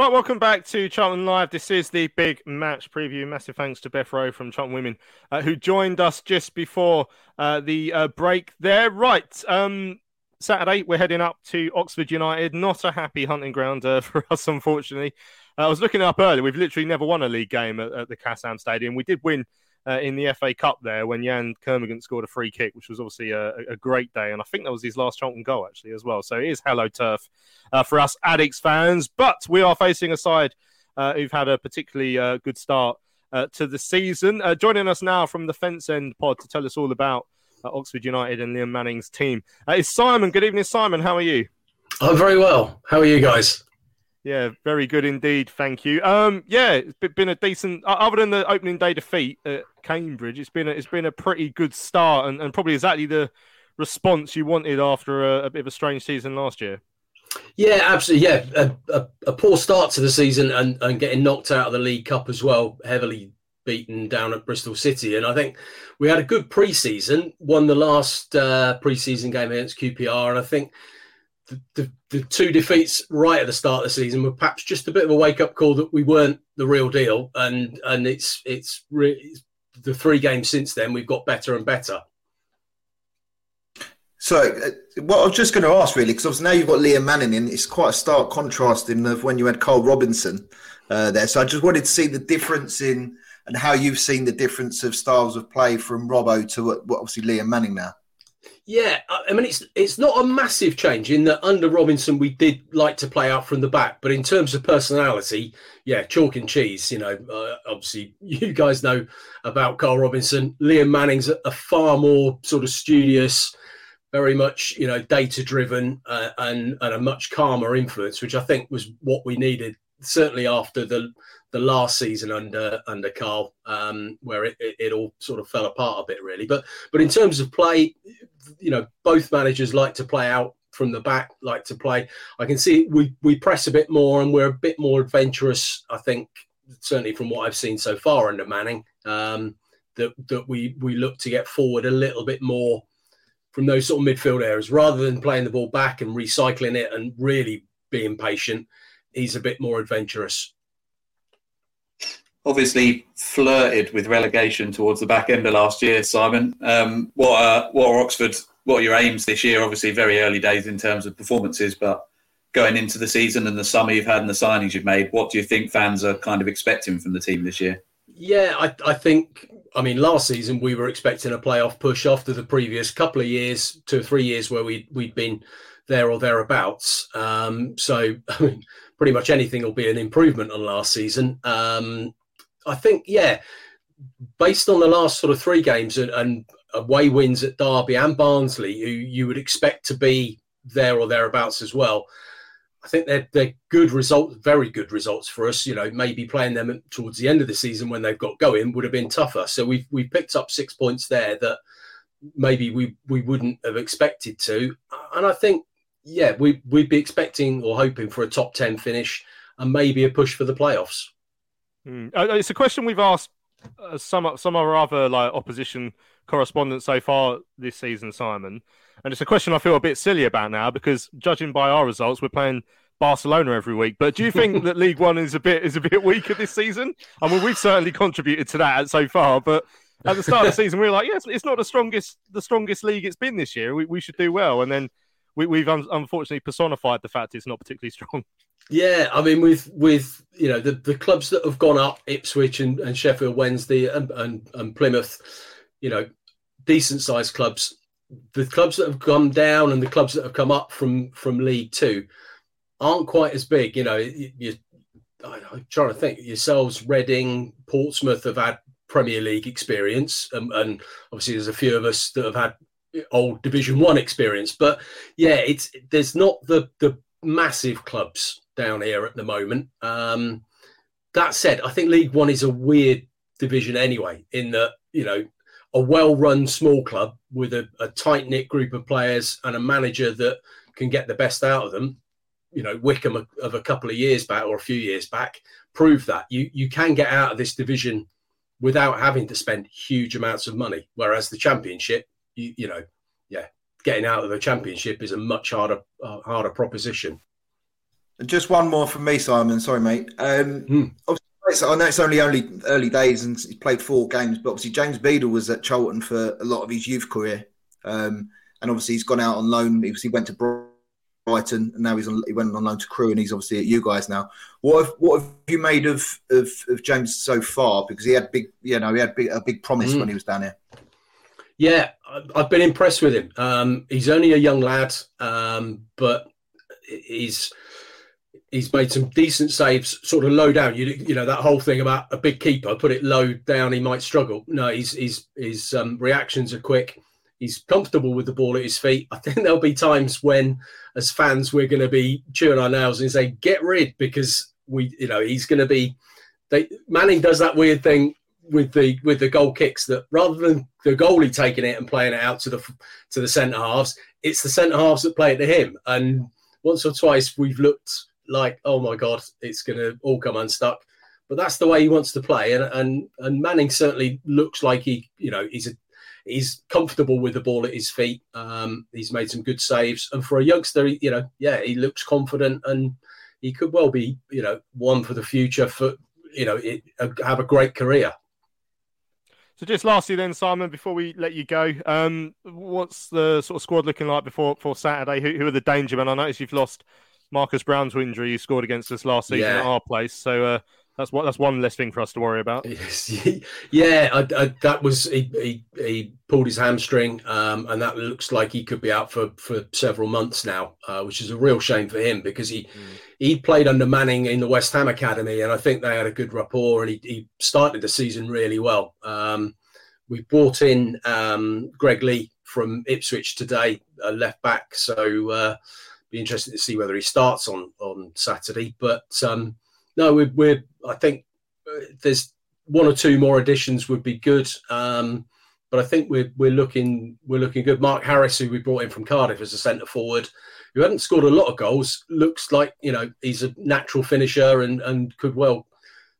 Right, welcome back to Charlton Live. This is the big match preview. Massive thanks to Beth Roe from Charlton Women, uh, who joined us just before uh, the uh, break there. Right, um, Saturday, we're heading up to Oxford United. Not a happy hunting ground uh, for us, unfortunately. Uh, I was looking up earlier. We've literally never won a league game at, at the Kassam Stadium. We did win uh, in the FA Cup there when Yann Kermorgant scored a free kick, which was obviously a, a, great day. And I think that was his last Charlton goal, actually, as well. So it is hello turf uh, for us Addicks fans. But we are facing a side uh, who've had a particularly uh, good start uh, to the season. Uh, joining us now from the Fence End pod to tell us all about Oxford United and Liam Manning's team is Simon. Good evening, Simon. How are you? I'm very well. How are you guys? Yeah, very good indeed. Thank you. Um, yeah, it's been a decent. Other than the opening day defeat at Cambridge, it's been a, it's been a pretty good start, and, and probably exactly the response you wanted after a, a bit of a strange season last year. Yeah, absolutely. Yeah, a, a, a, poor start to the season and, and getting knocked out of the League Cup as well, heavily beaten down at Bristol City. And I think we had a good pre-season, won the last uh, pre-season game against QPR, and I think the, the, two defeats right at the start of the season were perhaps just a bit of a wake up call that we weren't the real deal, and and it's it's really the three games since then we've got better and better. So, uh, what I was just going to ask really, because now you've got Liam Manning in, it's quite a stark contrast in of when you had Karl Robinson uh, there. So, I just wanted to see the difference in and how you've seen the difference of styles of play from Robbo to what obviously Liam Manning now. Yeah, I mean it's it's not a massive change in that under Robinson we did like to play out from the back, but in terms of personality, yeah, chalk and cheese. You know, uh, obviously you guys know about Karl Robinson. Liam Manning's a, a far more sort of studious, very much you know data driven, uh, and and a much calmer influence, which I think was what we needed certainly after the the last season under under Karl, um, where it, it, it, all sort of fell apart a bit, really. But but in terms of play, you know, both managers like to play out from the back, like to play. I can see we we press a bit more and we're a bit more adventurous. I think certainly from what I've seen so far under Manning, um, that that we we look to get forward a little bit more from those sort of midfield areas rather than playing the ball back and recycling it and really being patient. He's a bit more adventurous obviously flirted with relegation towards the back end of last year. Simon, um, what are what are Oxford? What are your aims this year? Obviously, very early days in terms of performances, but going into the season and the summer you've had and the signings you've made, what do you think fans are kind of expecting from the team this year? Yeah, I, I think. I mean, last season we were expecting a playoff push after the previous couple of years, two or three years where we we'd been there or thereabouts. Um, so, I mean, pretty much anything will be an improvement on last season. Um, I think, yeah, based on the last sort of three games and, and away wins at Derby and Barnsley, who you would expect to be there or thereabouts as well. I think they're, they're good results, very good results for us. You know, maybe playing them towards the end of the season when they've got going would have been tougher. So we've we've picked up six points there that maybe we we wouldn't have expected to. And I think yeah, we we'd be expecting or hoping for a top ten finish and maybe a push for the playoffs. Mm. It's a question we've asked uh, some some of our other like opposition correspondents so far this season, Simon, and it's a question I feel a bit silly about now because judging by our results, we're playing Barcelona every week. But do you think that League One is a bit is a bit weaker this season? I mean, we've certainly contributed to that so far, but at the start of the season, we were like, yes, it's not the strongest the strongest league it's been this year. We, we should do well, and then we, have un- unfortunately personified the fact it's not particularly strong. Yeah, I mean, with with you know the, the clubs that have gone up, Ipswich and, and Sheffield Wednesday and, and, and Plymouth, you know, decent sized clubs. The clubs that have come down and the clubs that have come up from from League Two aren't quite as big. You know, you, you I'm trying to think. Yourselves, Reading, Portsmouth have had Premier League experience, um, and obviously there's a few of us that have had old Division One experience. But yeah, it's there's not the the massive clubs down here at the moment. Um, that said, I think League One is a weird division anyway, in that you know a well-run small club with a, a tight-knit group of players and a manager that can get the best out of them. You know, Wycombe of a couple of years back or a few years back proved that you you can get out of this division without having to spend huge amounts of money. Whereas the Championship, you, you know, yeah, getting out of the Championship is a much harder uh, harder proposition. Just one more from me, Simon. Sorry, mate. Um, hmm. I know it's only only early days and he's played four games, but obviously James Beadle was at Charlton for a lot of his youth career, um, and obviously he's gone out on loan. He, went to Brighton, and now he's on, he went on loan to Crewe, and he's obviously at you guys now. What have, what have you made of, of, of James so far? Because he had big, you know, he had big, a big promise mm. when he was down here. Yeah, I've been impressed with him. Um, he's only a young lad, um, but he's he's made some decent saves, sort of low down. You, you know that whole thing about a big keeper, put it low down, he might struggle. No, he's, he's his um, reactions are quick. He's comfortable with the ball at his feet. I think there'll be times when, as fans, we're going to be chewing our nails and say, "Get rid," because we, you know, he's going to be. They, Manning does that weird thing with the with the goal kicks that rather than the goalie taking it and playing it out to the to the centre halves, it's the centre halves that play it to him. And once or twice we've looked like, oh my god, it's going to all come unstuck. But that's the way he wants to play, and and and Manning certainly looks like he, you know, he's a, he's comfortable with the ball at his feet. Um, he's made some good saves, and for a youngster, you know, yeah, he looks confident, and he could well be, you know, one for the future for, you know, it, have a great career. So just lastly, then Simon, before we let you go, um, what's the sort of squad looking like before for Saturday? Who, who are the danger men? I noticed you've lost Marcus Browne to injury. He scored against us last season yeah. at our place, so uh, that's what that's one less thing for us to worry about. yeah, I, I, that was he, he, he pulled his hamstring, um, and that looks like he could be out for for several months now, uh, which is a real shame for him because he mm. he played under Manning in the West Ham academy, and I think they had a good rapport, and he, he started the season really well. Um, we brought in um, Greg Leigh from Ipswich today, a left back, so. Uh, be interested to see whether he starts on on Saturday. But um, no, we're, we're I think uh, there's one or two more additions would be good. Um, but I think we're we're looking we're looking good. Mark Harris, who we brought in from Cardiff as a centre forward, who hadn't scored a lot of goals, looks like you know he's a natural finisher and and could well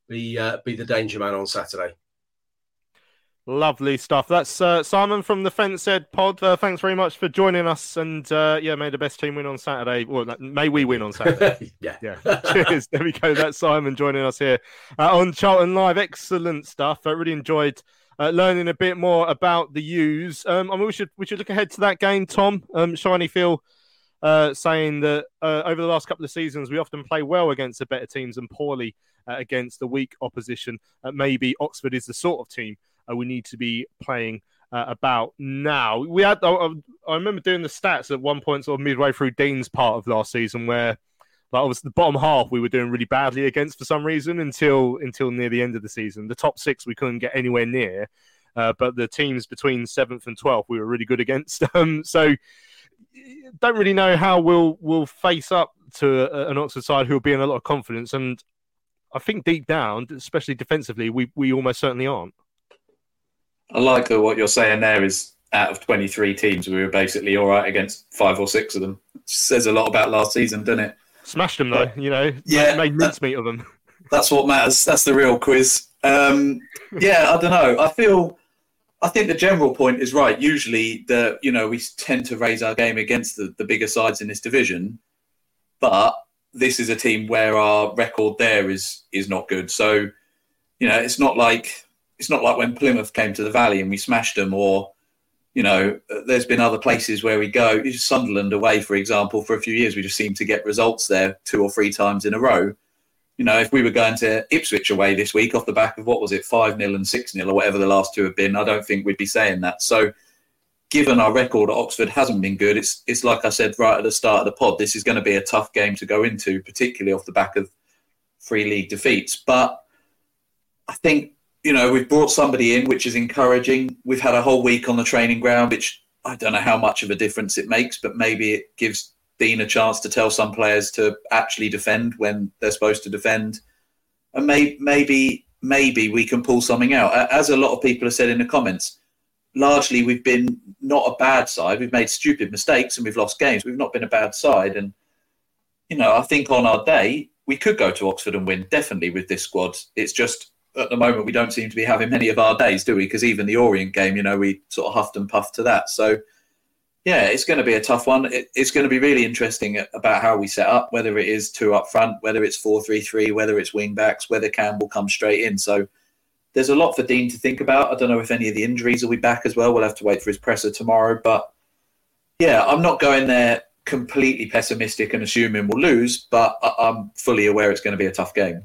be uh, be the danger man on Saturday. Lovely stuff. That's uh, Simon from the Fence End Pod. Uh, thanks very much for joining us, and uh, yeah, may the best team win on Saturday. Well, may we win on Saturday. yeah, yeah. Cheers. There we go. That's Simon joining us here uh, on Charlton Live. Excellent stuff. I really enjoyed uh, learning a bit more about the U's. Um, I mean, we should we should look ahead to that game, Tom. Um, Shiny Phil uh, saying that over the last couple of seasons we often play well against the better teams and poorly against the weak opposition. maybe Oxford is the sort of team uh, we need to be playing uh, about now. We had, I, I, remember doing the stats at one point, sort of midway through Dean's part of last season, where like obviously the bottom half we were doing really badly against for some reason until until near the end of the season. The top six we couldn't get anywhere near, uh, but the teams between seventh and twelfth we were really good against. Um, so don't really know how we'll we'll face up to an Oxford side who will be in a lot of confidence, and I think deep down, especially defensively, we we almost certainly aren't. I like that what you're saying there is out of 23 teams, we were basically all right against five or six of them. says a lot about last season, doesn't it? Smashed them though, you know. Yeah, made mincemeat of them. That's what matters. That's the real quiz. Um, yeah, I don't know. I feel. I think the general point is right. Usually, the you know we tend to raise our game against the, the bigger sides in this division, but this is a team where our record there is is not good. So, you know, it's not like it's not like when Plymouth came to the Valley and we smashed them, or you know, there's been other places where we go. Sunderland away, for example, for a few years we just seem to get results there two or three times in a row. You know, if we were going to Ipswich away this week off the back of what was it, five 0 and six 0 or whatever the last two have been, I don't think we'd be saying that. So given our record at Oxford hasn't been good, it's it's like I said right at the start of the pod. This is going to be a tough game to go into, particularly off the back of three league defeats. But I think you know we've brought somebody in, which is encouraging. We've had a whole week on the training ground, which I don't know how much of a difference it makes, but maybe it gives Dean a chance to tell some players to actually defend when they're supposed to defend, and may, maybe maybe we can pull something out. As a lot of people have said in the comments largely we've been not a bad side. We've made stupid mistakes and we've lost games. We've not been a bad side. And, you know, I think on our day, we could go to Oxford and win, definitely with this squad. It's just at the moment we don't seem to be having many of our days, do we? Because even the Orient game, you know, we sort of huffed and puffed to that. So, yeah, it's going to be a tough one. It, it's going to be really interesting about how we set up, whether it is two up front, whether it's 4 3 3, whether it's wing backs, whether Campbell comes straight in. So, there's a lot for Dean to think about. I don't know if any of the injuries will be back as well. We'll have to wait for his presser tomorrow. But yeah, I'm not going there completely pessimistic and assuming we'll lose, but I'm fully aware it's going to be a tough game.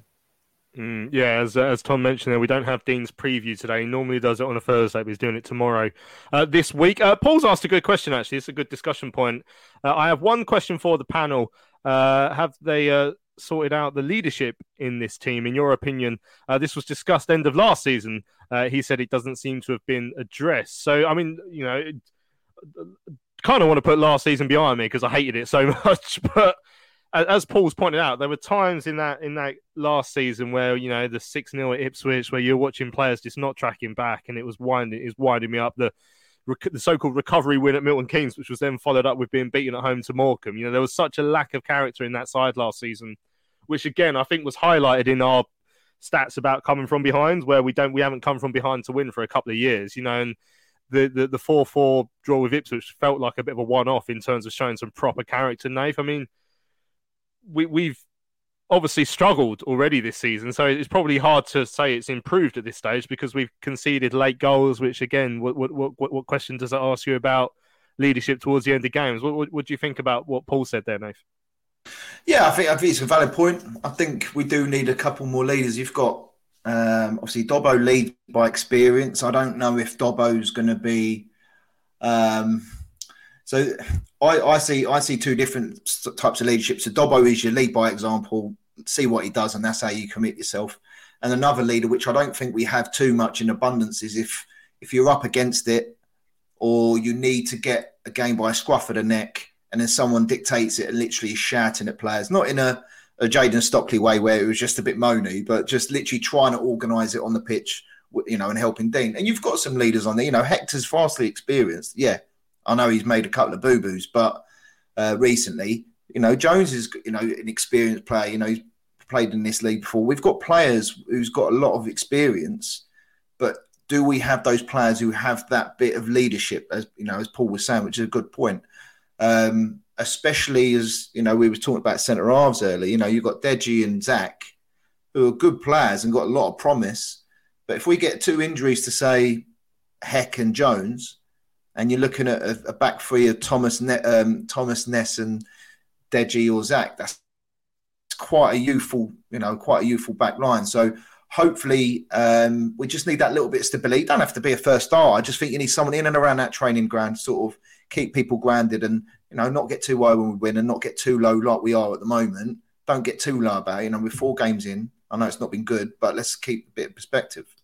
Mm, yeah, as, as Tom mentioned there, we don't have Dean's preview today. He normally does it on a Thursday, but he's doing it tomorrow uh, this week. Uh, Paul's asked a good question, actually. It's a good discussion point. Uh, I have one question for the panel. Uh, have they uh, sorted out the leadership in this team? In your opinion, uh, this was discussed end of last season. He said it doesn't seem to have been addressed. So, I mean, you know, kind of want to put last season behind me because I hated it so much. But as Paul's pointed out, there were times in that in that last season where you know the six 0 at Ipswich, where you're watching players just not tracking back, and it was winding, was winding me up. The the so-called recovery win at Milton Keynes, which was then followed up with being beaten at home to Morecambe. You know, there was such a lack of character in that side last season, which again I think was highlighted in our stats about coming from behind, where we don't we haven't come from behind to win for a couple of years. You know, and the the the four four draw with Ipswich felt like a bit of a one off in terms of showing some proper character. Nave, I mean, we we've obviously struggled already this season, so it's probably hard to say it's improved at this stage because we've conceded late goals. Which again, what what what, what question does it ask you about leadership towards the end of games? What, what, what do you think about what Paul said there, Nathan? Yeah, I think I think it's a valid point. I think we do need a couple more leaders. You've got um, obviously Dobbo lead by experience. I don't know if Dobbo's going to be. Um, so I, I, see I see two different types of leadership. So Dobbo is your lead by example, see what he does, and that's how you commit yourself. And another leader, which I don't think we have too much in abundance, is if if you're up against it, or you need to get a game by a scruff of the neck, and then someone dictates it and literally shouting at players, not in a, a Jayden Stockley way where it was just a bit moany, but just literally trying to organise it on the pitch, you know, and helping Dean. And you've got some leaders on there, you know, Hector's vastly experienced, yeah I know he's made a couple of boo boos, but uh, recently, you know, Jones is you know an experienced player. You know, he's played in this league before. We've got players who's got a lot of experience, but do we have those players who have that bit of leadership? As you know, as Paul was saying, which is a good point. Um, especially as you know, we were talking about centre halves earlier. You know, you've got Deji and Zach, who are good players and got a lot of promise. But if we get two injuries to say Heck and Jones, and you're looking at a, a back three of Thomas ne- um, Thomas Ness and Deji or Zach. That's quite a youthful, you know, quite a youthful back line. So hopefully, um, we just need that little bit of stability. You don't have to be a first star. I just think you need someone in and around that training ground, sort of keep people grounded and you know not get too high when we win and not get too low like we are at the moment. Don't get too low about it. You know, we're four games in. I know it's not been good, but let's keep a bit of perspective.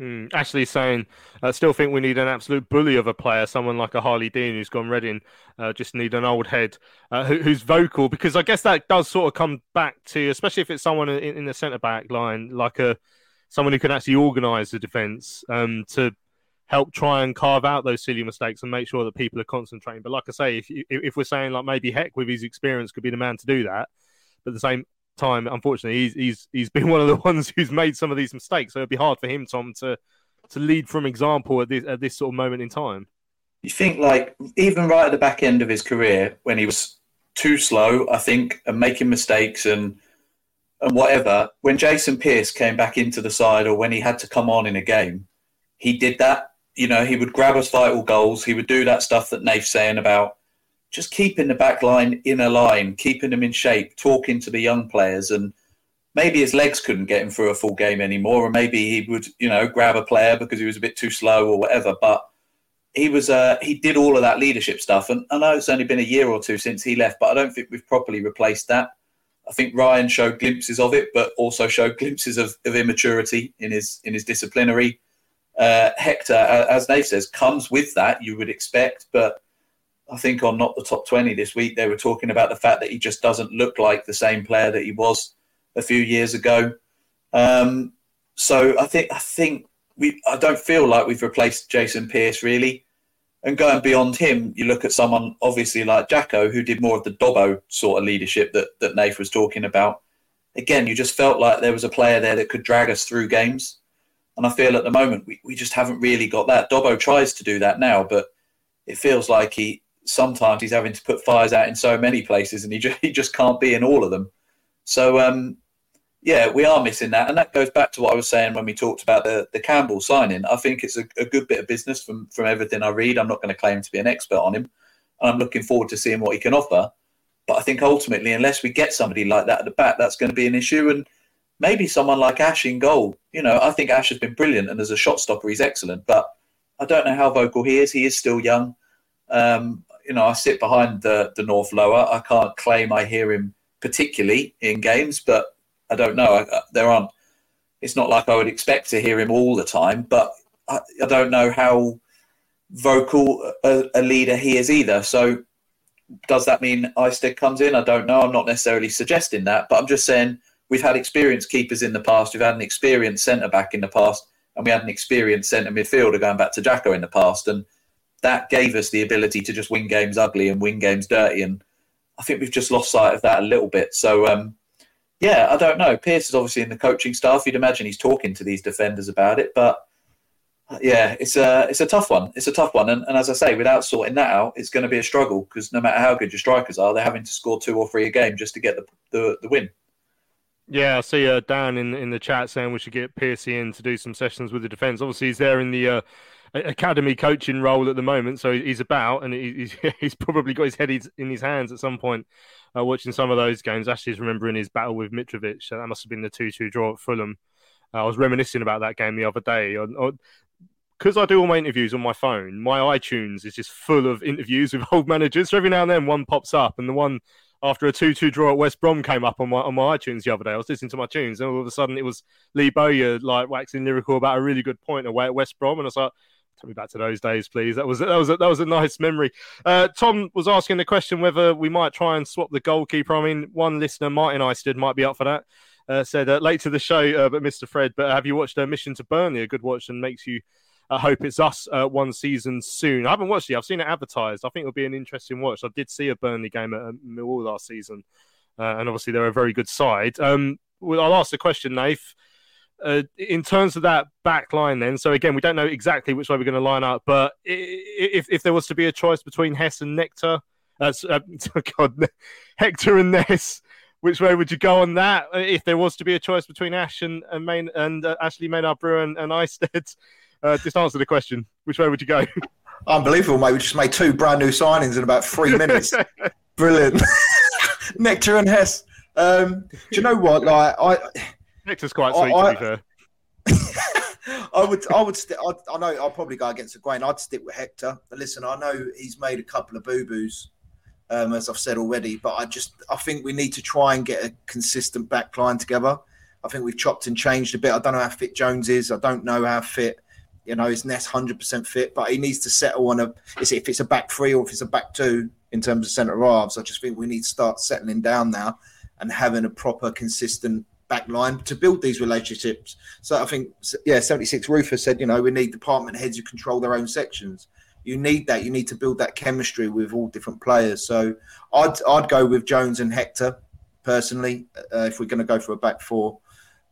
Mm, Ashley saying, I still think we need an absolute bully of a player, someone like a Harlee Dean who's gone Reading. Uh, just need an old head uh, who, who's vocal because I guess that does sort of come back to, especially if it's someone in, in the centre back line, like a someone who can actually organise the defence um, to help try and carve out those silly mistakes and make sure that people are concentrating. But like I say, if if we're saying like maybe Heck with his experience could be the man to do that, but the same time, unfortunately, he's he's he's been one of the ones who's made some of these mistakes. So it'd be hard for him, Tom, to to lead from example at this at this sort of moment in time. You think like even right at the back end of his career when he was too slow, I think, and making mistakes and and whatever. When Jason Pearce came back into the side, or when he had to come on in a game, he did that you know, he would grab us vital goals. He would do that stuff that Nafe's saying about just keeping the back line in a line, keeping them in shape, talking to the young players. And maybe his legs couldn't get him through a full game anymore. Or maybe he would, you know, grab a player because he was a bit too slow or whatever. But he was, uh, he did all of that leadership stuff. And I know it's only been a year or two since he left, but I don't think we've properly replaced that. I think Ryan showed glimpses of it, but also showed glimpses of, of immaturity in his in his disciplinary uh, Hector, as Nafe says, comes with that. You would expect, but I think on not the top twenty this week, they were talking about the fact that he just doesn't look like the same player that he was a few years ago. Um, so I think I think we I don't feel like we've replaced Jason Pearce really. And going beyond him, you look at someone obviously like Jacko, who did more of the Dobbo sort of leadership that that Nath was talking about. Again, you just felt like there was a player there that could drag us through games. And I feel at the moment we, we just haven't really got that. Dobbo tries to do that now, but it feels like he sometimes he's having to put fires out in so many places and he just, he just can't be in all of them. So, um, yeah, we are missing that. And that goes back to what I was saying when we talked about the, the Campbell signing. I think it's a, a good bit of business from, from everything I read. I'm not going to claim to be an expert on him. And I'm looking forward to seeing what he can offer. But I think ultimately, unless we get somebody like that at the back, that's going to be an issue. And maybe someone like Ash in goal. You know, I think Ash has been brilliant, and as a shot stopper, he's excellent. But I don't know how vocal he is. He is still young. Um, you know, I sit behind the the North Lower. I can't claim I hear him particularly in games, but I don't know. I, there aren't. It's not like I would expect to hear him all the time, but I, I don't know how vocal a, a, leader he is either. So, does that mean Isted comes in? I don't know. I'm not necessarily suggesting that, but I'm just saying we've had experienced keepers in the past. We've had an experienced centre back in the past, and we had an experienced centre midfielder going back to Jacko in the past, and that gave us the ability to just win games ugly and win games dirty. And I think we've just lost sight of that a little bit. So um, yeah, I don't know. Pearce is obviously in the coaching staff. You'd imagine he's talking to these defenders about it, but yeah, it's a it's a tough one. It's a tough one, and, and as I say, without sorting that out, it's going to be a struggle because no matter how good your strikers are, they're having to score two or three a game just to get the the, the win. Yeah, I see uh, Dan in in the chat saying we should get Piercy in to do some sessions with the defence. Obviously, he's there in the uh, academy coaching role at the moment, so he's about and he's he's probably got his head in his hands at some point uh, watching some of those games. Ashley's remembering his battle with Mitrovic. So that must have been the two-two draw at Fulham. Uh, I was reminiscing about that game the other day. because I do all my interviews on my phone, my iTunes is just full of interviews with old managers. So every now and then one pops up, and the one after a 2-2 draw at West Brom came up on my on my iTunes the other day. I was listening to my tunes, and all of a sudden it was Lee Bowyer like waxing lyrical about a really good point away at West Brom, and I was like, "Take me back to those days, please." That was that was a, that was a nice memory. Uh, Tom was asking the question whether we might try and swap the goalkeeper. I mean, one listener, Martin Eisted, might be up for that. Uh, said uh, late to the show, uh, but Mr. Fred, but have you watched uh, Mission to Burnley? A good watch and makes you I hope it's us uh, one season soon. I haven't watched it. I've seen it advertised. I think it'll be an interesting watch. I did see a Burnley game at Millwall last season, uh, and obviously they're a very good side. Um, well, I'll ask the question, Nath. Uh, in terms of that back line, then, so again, we don't know exactly which way we're going to line up, but if, if there was to be a choice between Hess and Nectar, uh, uh God, Hector and Ness, which way would you go on that? If there was to be a choice between Ash and and, Main, and uh, Ashley Maynard Brewer and, and Isted, uh, just answer the question. Which way would you go? Unbelievable, mate. We just made two brand new signings in about three minutes. Brilliant. Nectar and Hess. Um, do you know what? Like, I Nectar's quite sweet, I, to be fair. I would, I would, st- I, I, know I'll probably go against the grain. I'd stick with Hector. But listen, I know he's made a couple of boo boos, um, as I've said already. But I just, I think we need to try and get a consistent back line together. I think we've chopped and changed a bit. I don't know how fit Jones is. I don't know how fit you know, is Ness hundred percent fit? But he needs to settle on a is if it's a back three or if it's a back two in terms of centre halves. I just think we need to start settling down now and having a proper, consistent back line to build these relationships. So I think, yeah, 76 Rufus said, you know, we need department heads who control their own sections. You need that. You need to build that chemistry with all different players. So I'd I'd go with Jones and Hector personally uh, if we're going to go for a back four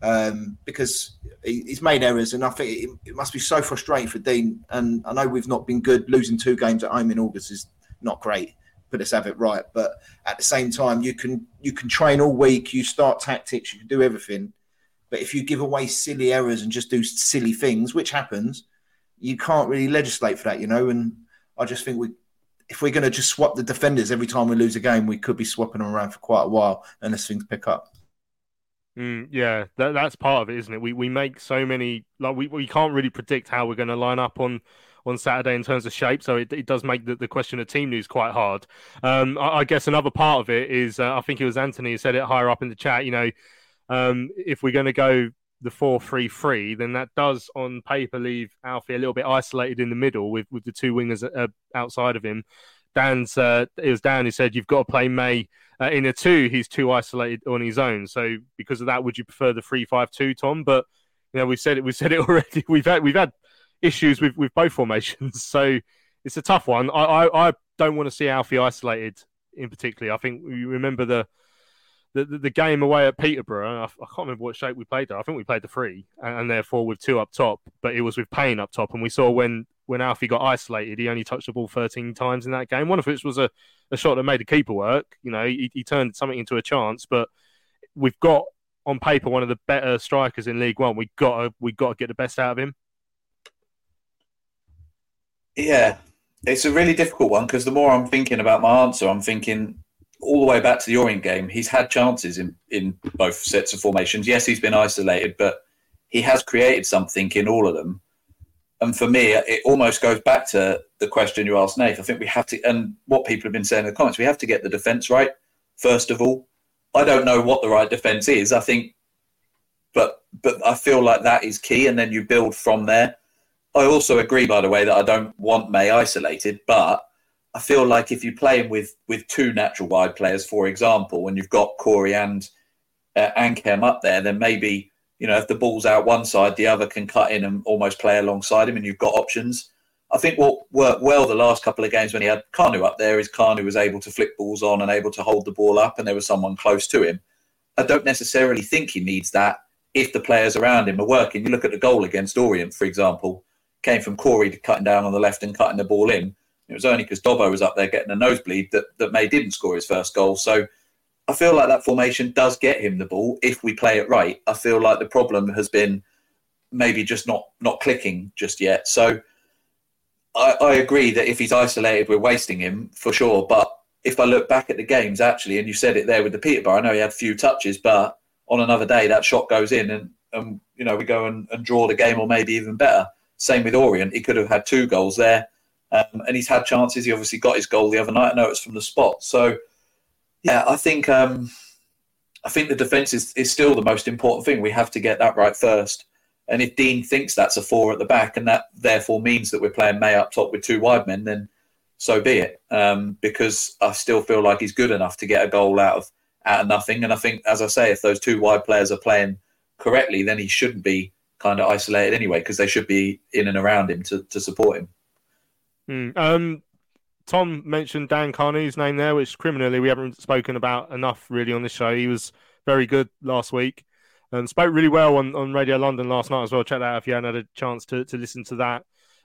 um, because he's made errors, and I think it, it, must be so frustrating for Dean. And I know we've not been good. Losing two games at home in August is not great, but let's have it right. But at the same time, you can you can train all week, you start tactics, you can do everything. But if you give away silly errors and just do silly things, which happens, you can't really legislate for that, you know. And I just think we, if we're going to just swap the defenders every time we lose a game, we could be swapping them around for quite a while unless things pick up. Mm, yeah, that, that's part of it, isn't it? We we make so many like we, we can't really predict how we're going to line up on on Saturday in terms of shape, so it, it does make the, the question of team news quite hard. Um, I, I, guess another part of it is uh, I think it was Anthony who said it higher up in the chat. You know, um, if we're going to go the four three three, then that does on paper leave Alfie a little bit isolated in the middle with with the two wingers uh, outside of him. Dan's uh, it was Dan who said you've got to play May uh, in a two. He's too isolated on his own. So because of that, would you prefer the three five two, Tom? But you know, we said it. We said it already. We've had we've had issues with with both formations, so it's a tough one. I I, I don't want to see Alfie isolated in particular. I think you remember the the, the, game away at Peterborough, I, I, can't remember what shape we played there. I think we played the three, and, and, therefore with two up top, but it was with Payne up top. And we saw when when Alfie got isolated, he only touched the ball 13 times in that game. One of which was a, a shot that made the keeper work. You know, he, he turned something into a chance. But we've got on paper one of the better strikers in League One. We got to, we got to get the best out of him. Yeah, it's a really difficult one because the more I'm thinking about my answer, I'm thinking all the way back to the Orient game. He's had chances in in both sets of formations. Yes, he's been isolated, but he has created something in all of them and for me, it almost goes back to the question you asked, Nate. I think we have to, and what people have been saying in the comments, we have to get the defence right first of all. I don't know what the right defence is. I think, but but I feel like that is key, and then you build from there. I also agree, by the way, that I don't want May isolated, but I feel like if you play him with with two natural wide players, for example, when you've got Corey and uh, Ankem up there, then maybe you know, if the ball's out one side, the other can cut in and almost play alongside him, and you've got options. I think what worked well the last couple of games when he had Kanu up there is Kanu was able to flick balls on and able to hold the ball up, and there was someone close to him. I don't necessarily think he needs that if the players around him are working. You look at the goal against Orient, for example, came from Corey to cutting down on the left and cutting the ball in. It was only because Dobbo was up there getting a nosebleed that, that May didn't score his first goal. So I feel like that formation does get him the ball if we play it right. I feel like the problem has been maybe just not not clicking just yet. So I, I agree that if he's isolated, we're wasting him for sure. But if I look back at the games, actually, and you said it there with the Peterborough, I know he had few touches, but on another day that shot goes in and, and you know we go and, and draw the game or maybe even better. Same with Orient, he could have had two goals there, um, and he's had chances. He obviously got his goal the other night. I know it's from the spot, so yeah, I think um, I think the defence is, is still the most important thing. We have to get that right first. And if Dean thinks that's a four at the back, and that therefore means that we're playing May up top with two wide men, then so be it. Um, because I still feel like he's good enough to get a goal out of out of nothing. And I think, as I say, if those two wide players are playing correctly, then he shouldn't be kind of isolated anyway, because they should be in and around him to, to support him. Mm. Um, Tom mentioned Dan Kanu's name there, which criminally we haven't spoken about enough really on this show. He was very good last week and spoke really well on, on Radio London last night as well. Check that out if you hadn't had a chance to, to listen to that.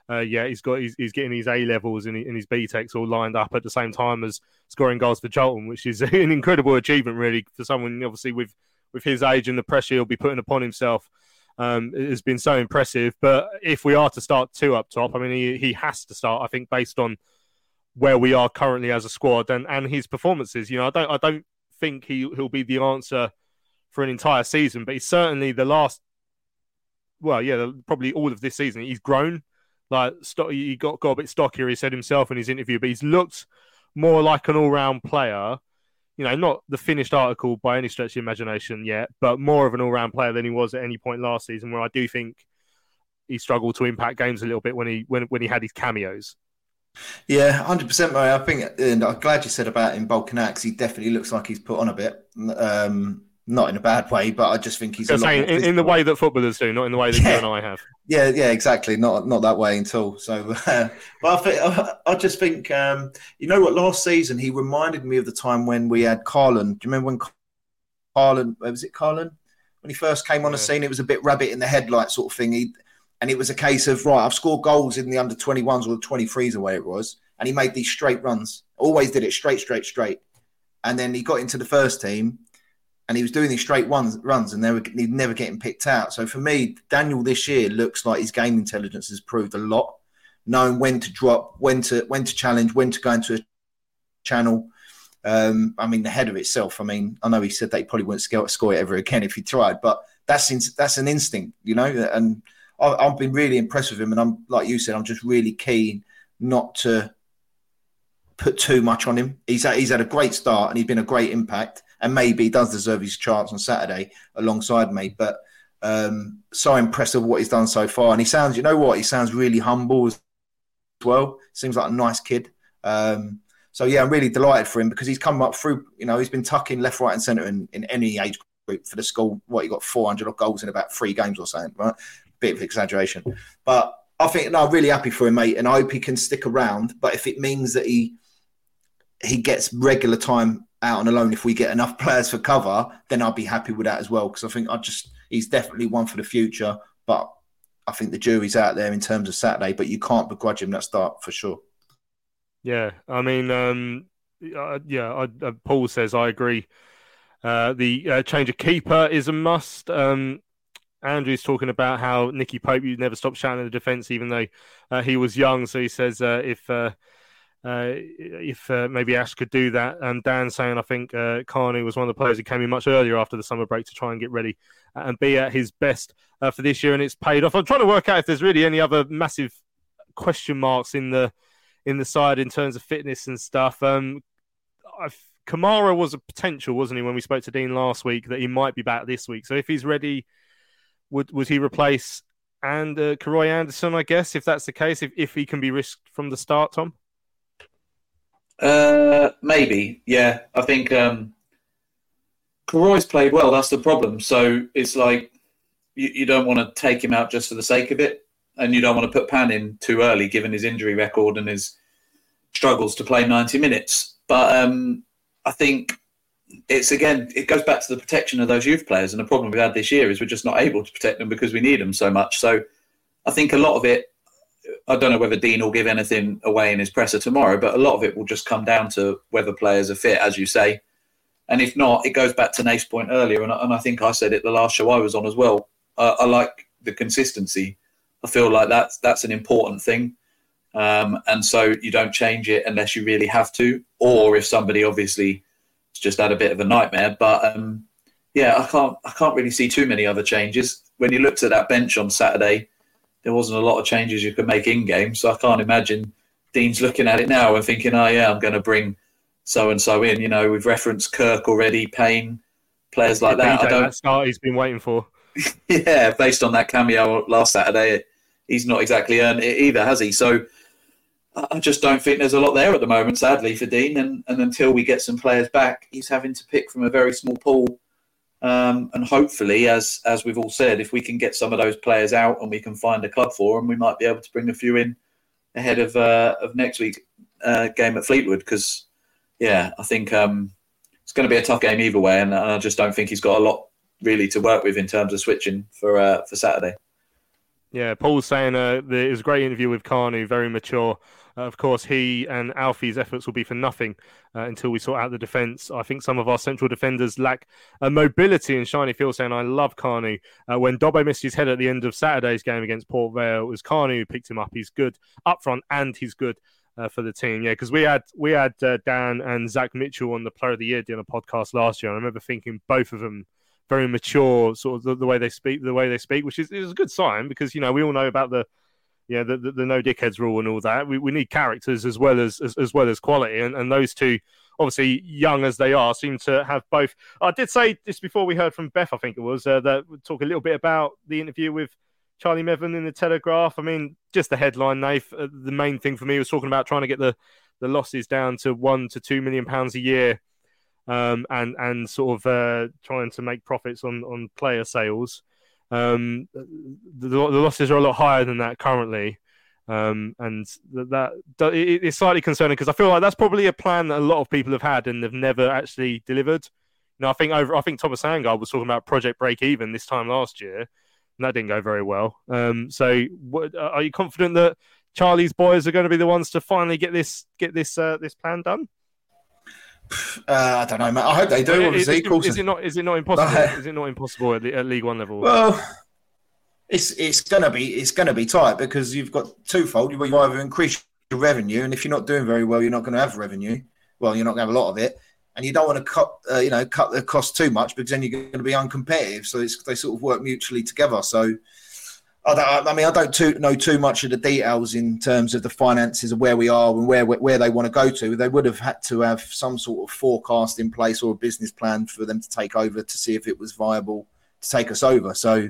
Uh, yeah, he's got he's, he's getting his A levels and, his BTECs all lined up at the same time as scoring goals for Charlton, which is an incredible achievement really for someone obviously with with his age and the pressure he'll be putting upon himself. Um, it has been so impressive. But if we are to start two up top, I mean, he, he has to start. I think based on where we are currently as a squad and, and his performances. You know, I don't I don't think he he'll be the answer for an entire season, but he's certainly the last. Well, yeah, probably all of this season. He's grown. Like he got got a bit stockier. He said himself in his interview, but he's looked more like an all round player. You know, not the finished article by any stretch of imagination yet, but more of an all round player than he was at any point last season. Where I do think he struggled to impact games a little bit when he when when he had his cameos. Yeah, hundred percent, Murray. I think, and I'm glad you said about him bulking out because he definitely looks like he's put on a bit. Um, not in a bad way, but I just think he's. Saying, in, in, the way that footballers do, not in the way that yeah. you and I have. Yeah, yeah, exactly. Not not that way at all. So, uh, but I, think, I, I just think, um, you know what? Last season, he reminded me of the time when we had Karlan. Do you remember when Karlan? Was it Carlin When he first came on the scene, it was a bit rabbit in the headlight sort of thing. He, and it was a case of right, I've scored goals in the under 21s or the 23s or where it was, and he made these straight runs. Always did it straight, straight, straight. And then he got into the first team, and he was doing these straight ones runs, and they were never getting picked out. So for me, Daniel this year looks like his game intelligence has improved a lot, knowing when to drop, when to when to challenge, when to go into a channel. Um, I mean, the header itself. I mean, I know he said that he probably wouldn't score it ever again if he tried, but that's that's an instinct, you know, and I, have been really impressed with him, and I'm like you said, I'm just really keen not to put too much on him. He's had, he's had a great start and he's been a great impact, and maybe does deserve his chance on Saturday alongside me. But um, so with what he's done so far, and he sounds, you know what, he sounds really humble as well. Seems like a nice kid. Um, so yeah, I'm really delighted for him because he's come up through. You know, he's been tucking left, right, and centre in, in any age group for the school. What he got 400 goals in about three games or something, right? bit of exaggeration. But I think no, I'm really happy for him, mate, and I hope he can stick around. But if it means that he he gets regular time out on a loan, if we get enough players for cover, then I'll be happy with that as well. Because I think I just he's definitely one for the future. But I think the jury's out there in terms of Saturday. But you can't begrudge him that start for sure. Yeah, I mean, um, uh, yeah, I, uh, Paul says I agree. Uh, the uh, change of keeper is a must. Um, Andrew's talking about how Nicky Pope you never stopped shouting in the defence, even though uh, he was young. So he says uh, if uh, uh if uh, maybe Ash could do that. And Dan saying I think uh, Kanu was one of the players who came in much earlier after the summer break to try and get ready and be at his best for this year, and it's paid off. I'm trying to work out if there's really any other massive question marks in the in the side in terms of fitness and stuff. Um, Kamara was a potential, wasn't he, when we spoke to Dean last week that he might be back this week. So if he's ready would would he replace and uh, Karoy Anderson? I guess if that's the case, if if he can be risked from the start, Tom. Uh, maybe, yeah. I think um, Karoy's played well. That's the problem. So it's like you, you don't want to take him out just for the sake of it, and you don't want to put Pan in too early, given his injury record and his struggles to play ninety minutes. But um, I think it's again, it goes back to the protection of those youth players. And the problem we've had this year is we're just not able to protect them because we need them so much. So I think a lot of it, I don't know whether Dean will give anything away in his presser tomorrow, but a lot of it will just come down to whether players are fit, as you say. And if not, it goes back to Nafe's point earlier. And, and I think I said it the last show I was on as well. Uh, I like the consistency. I feel like that's, that's an important thing. Um, and so you don't change it unless you really have to, or if somebody obviously it's just had a bit of a nightmare. But um, yeah, I can't I can't really see too many other changes. When you looked at that bench on Saturday, there wasn't a lot of changes you could make in game. So I can't imagine Dean's looking at it now and thinking, oh yeah, I'm going to bring so and so in. You know, we've referenced Kirk already, Payne, players like that. I don't. That start he's been waiting for. yeah, based on that cameo last Saturday, he's not exactly earned it either, has he? So I just don't think there's a lot there at the moment, sadly, for Dean. And, and until we get some players back, he's having to pick from a very small pool. Um, and hopefully, as as we've all said, if we can get some of those players out and we can find a club for them, we might be able to bring a few in ahead of uh, of next week's uh, game at Fleetwood. Because, yeah, I think um, it's going to be a tough game either way, and I just don't think he's got a lot really to work with in terms of switching for uh, for Saturday. Yeah, Paul's saying uh, it was a great interview with Kanu, very mature. Uh, of course, he and Alfie's efforts will be for nothing uh, until we sort out the defence. I think some of our central defenders lack a mobility. And Shiny Phil saying, I love Kanu. Uh, when Dobbo missed his head at the end of Saturday's game against Port Vale, it was Kanu who picked him up. He's good up front and he's good. Uh, for the team, yeah, because we had we had uh, Dan and Zach Mitchell on the Player of the Year doing a podcast last year. I remember thinking both of them very mature, sort of the, the, way they speak, the way they speak, which is, is a good sign because you know we all know about the know, the, the, the, no dickheads rule and all that. We, we need characters as well as, as, as well as quality, and, and those two, obviously young as they are, seem to have both. I did say this before we heard from Beth, I think it was, uh, that we talk a little bit about the interview with Charlie Methven in the Telegraph. I mean, just the headline, Nath. Uh, the main thing for me was talking about trying to get the the losses down to one to two million pounds a year um, and and sort of uh, trying to make profits on on player sales. Um, the, the losses are a lot higher than that currently. Um, and that, that it, it's slightly concerning because I feel like that's probably a plan that a lot of people have had and they've never actually delivered. Know, I think over I think Thomas Sandgaard was talking about Project Break Even this time last year, and that didn't go very well. Um, so, what, are you confident that Charlie's boys are going to be the ones to finally get this get this uh, this plan done? Uh, I don't know, mate. I hope they do. Obviously, is, is, is, it not? Is it not impossible? is it not impossible at, the, at League One level? Well, it's it's gonna be it's gonna be tight because you've got twofold. You either increase your revenue, and if you're not doing very well, you're not going to have revenue. Well, you're not going to have a lot of it, and you don't want to cut uh, you know cut the cost too much because then you're going to be uncompetitive. So they sort of work mutually together. So I, I mean, I don't too, know too much of the details in terms of the finances of where we are and where where they want to go to. They would have had to have some sort of forecast in place or a business plan for them to take over to see if it was viable to take us over. So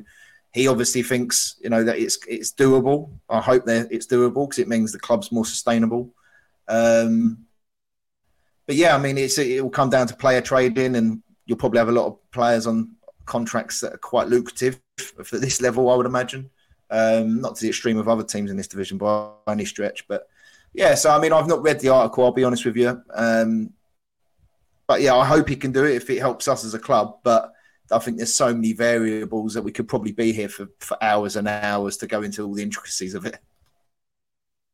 he obviously thinks you know that it's it's doable. I hope that it's doable because it means the club's more sustainable. Um, but yeah, I mean, it's it will come down to player trading, and you'll probably have a lot of players on contracts that are quite lucrative for this level, I would imagine. Um, not to the extreme of other teams in this division by any stretch, but yeah. So I mean, I've not read the article. I'll be honest with you. Um, but yeah, I hope he can do it if it helps us as a club. But I think there's so many variables that we could probably be here for, for hours and hours to go into all the intricacies of it.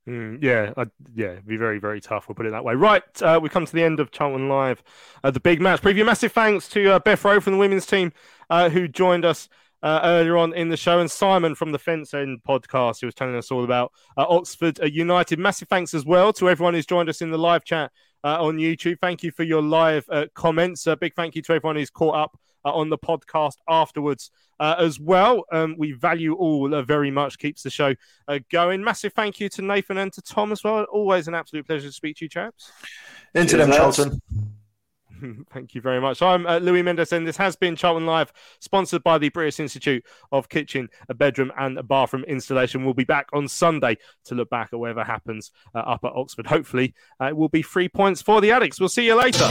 Mm, yeah, uh, yeah, it'd be very, very tough. We'll put it that way. Right, uh, we come to the end of Charlton Live, uh, the big match preview. Massive thanks to uh, Beth Roe from the women's team uh, who joined us uh, earlier on in the show, and Simon from the Fence End podcast, who was telling us all about uh, Oxford uh, United. Massive thanks as well to everyone who's joined us in the live chat uh, on YouTube. Thank you for your live uh, comments. A big thank you to everyone who's caught up uh, on the podcast afterwards as well. Um, we value all very much, keeps the show going. Massive thank you to Nathan and to Tom as well. Always an absolute pleasure to speak to you, chaps. Into them, Charlton. Thank you very much. I'm uh, Louis Mendes, and this has been Charlton Live, sponsored by the British Institute of Kitchen, a Bedroom, and a Bathroom Installation. We'll be back on Sunday to look back at whatever happens uh, up at Oxford. Hopefully, uh, it will be three points for the Addicks. We'll see you later.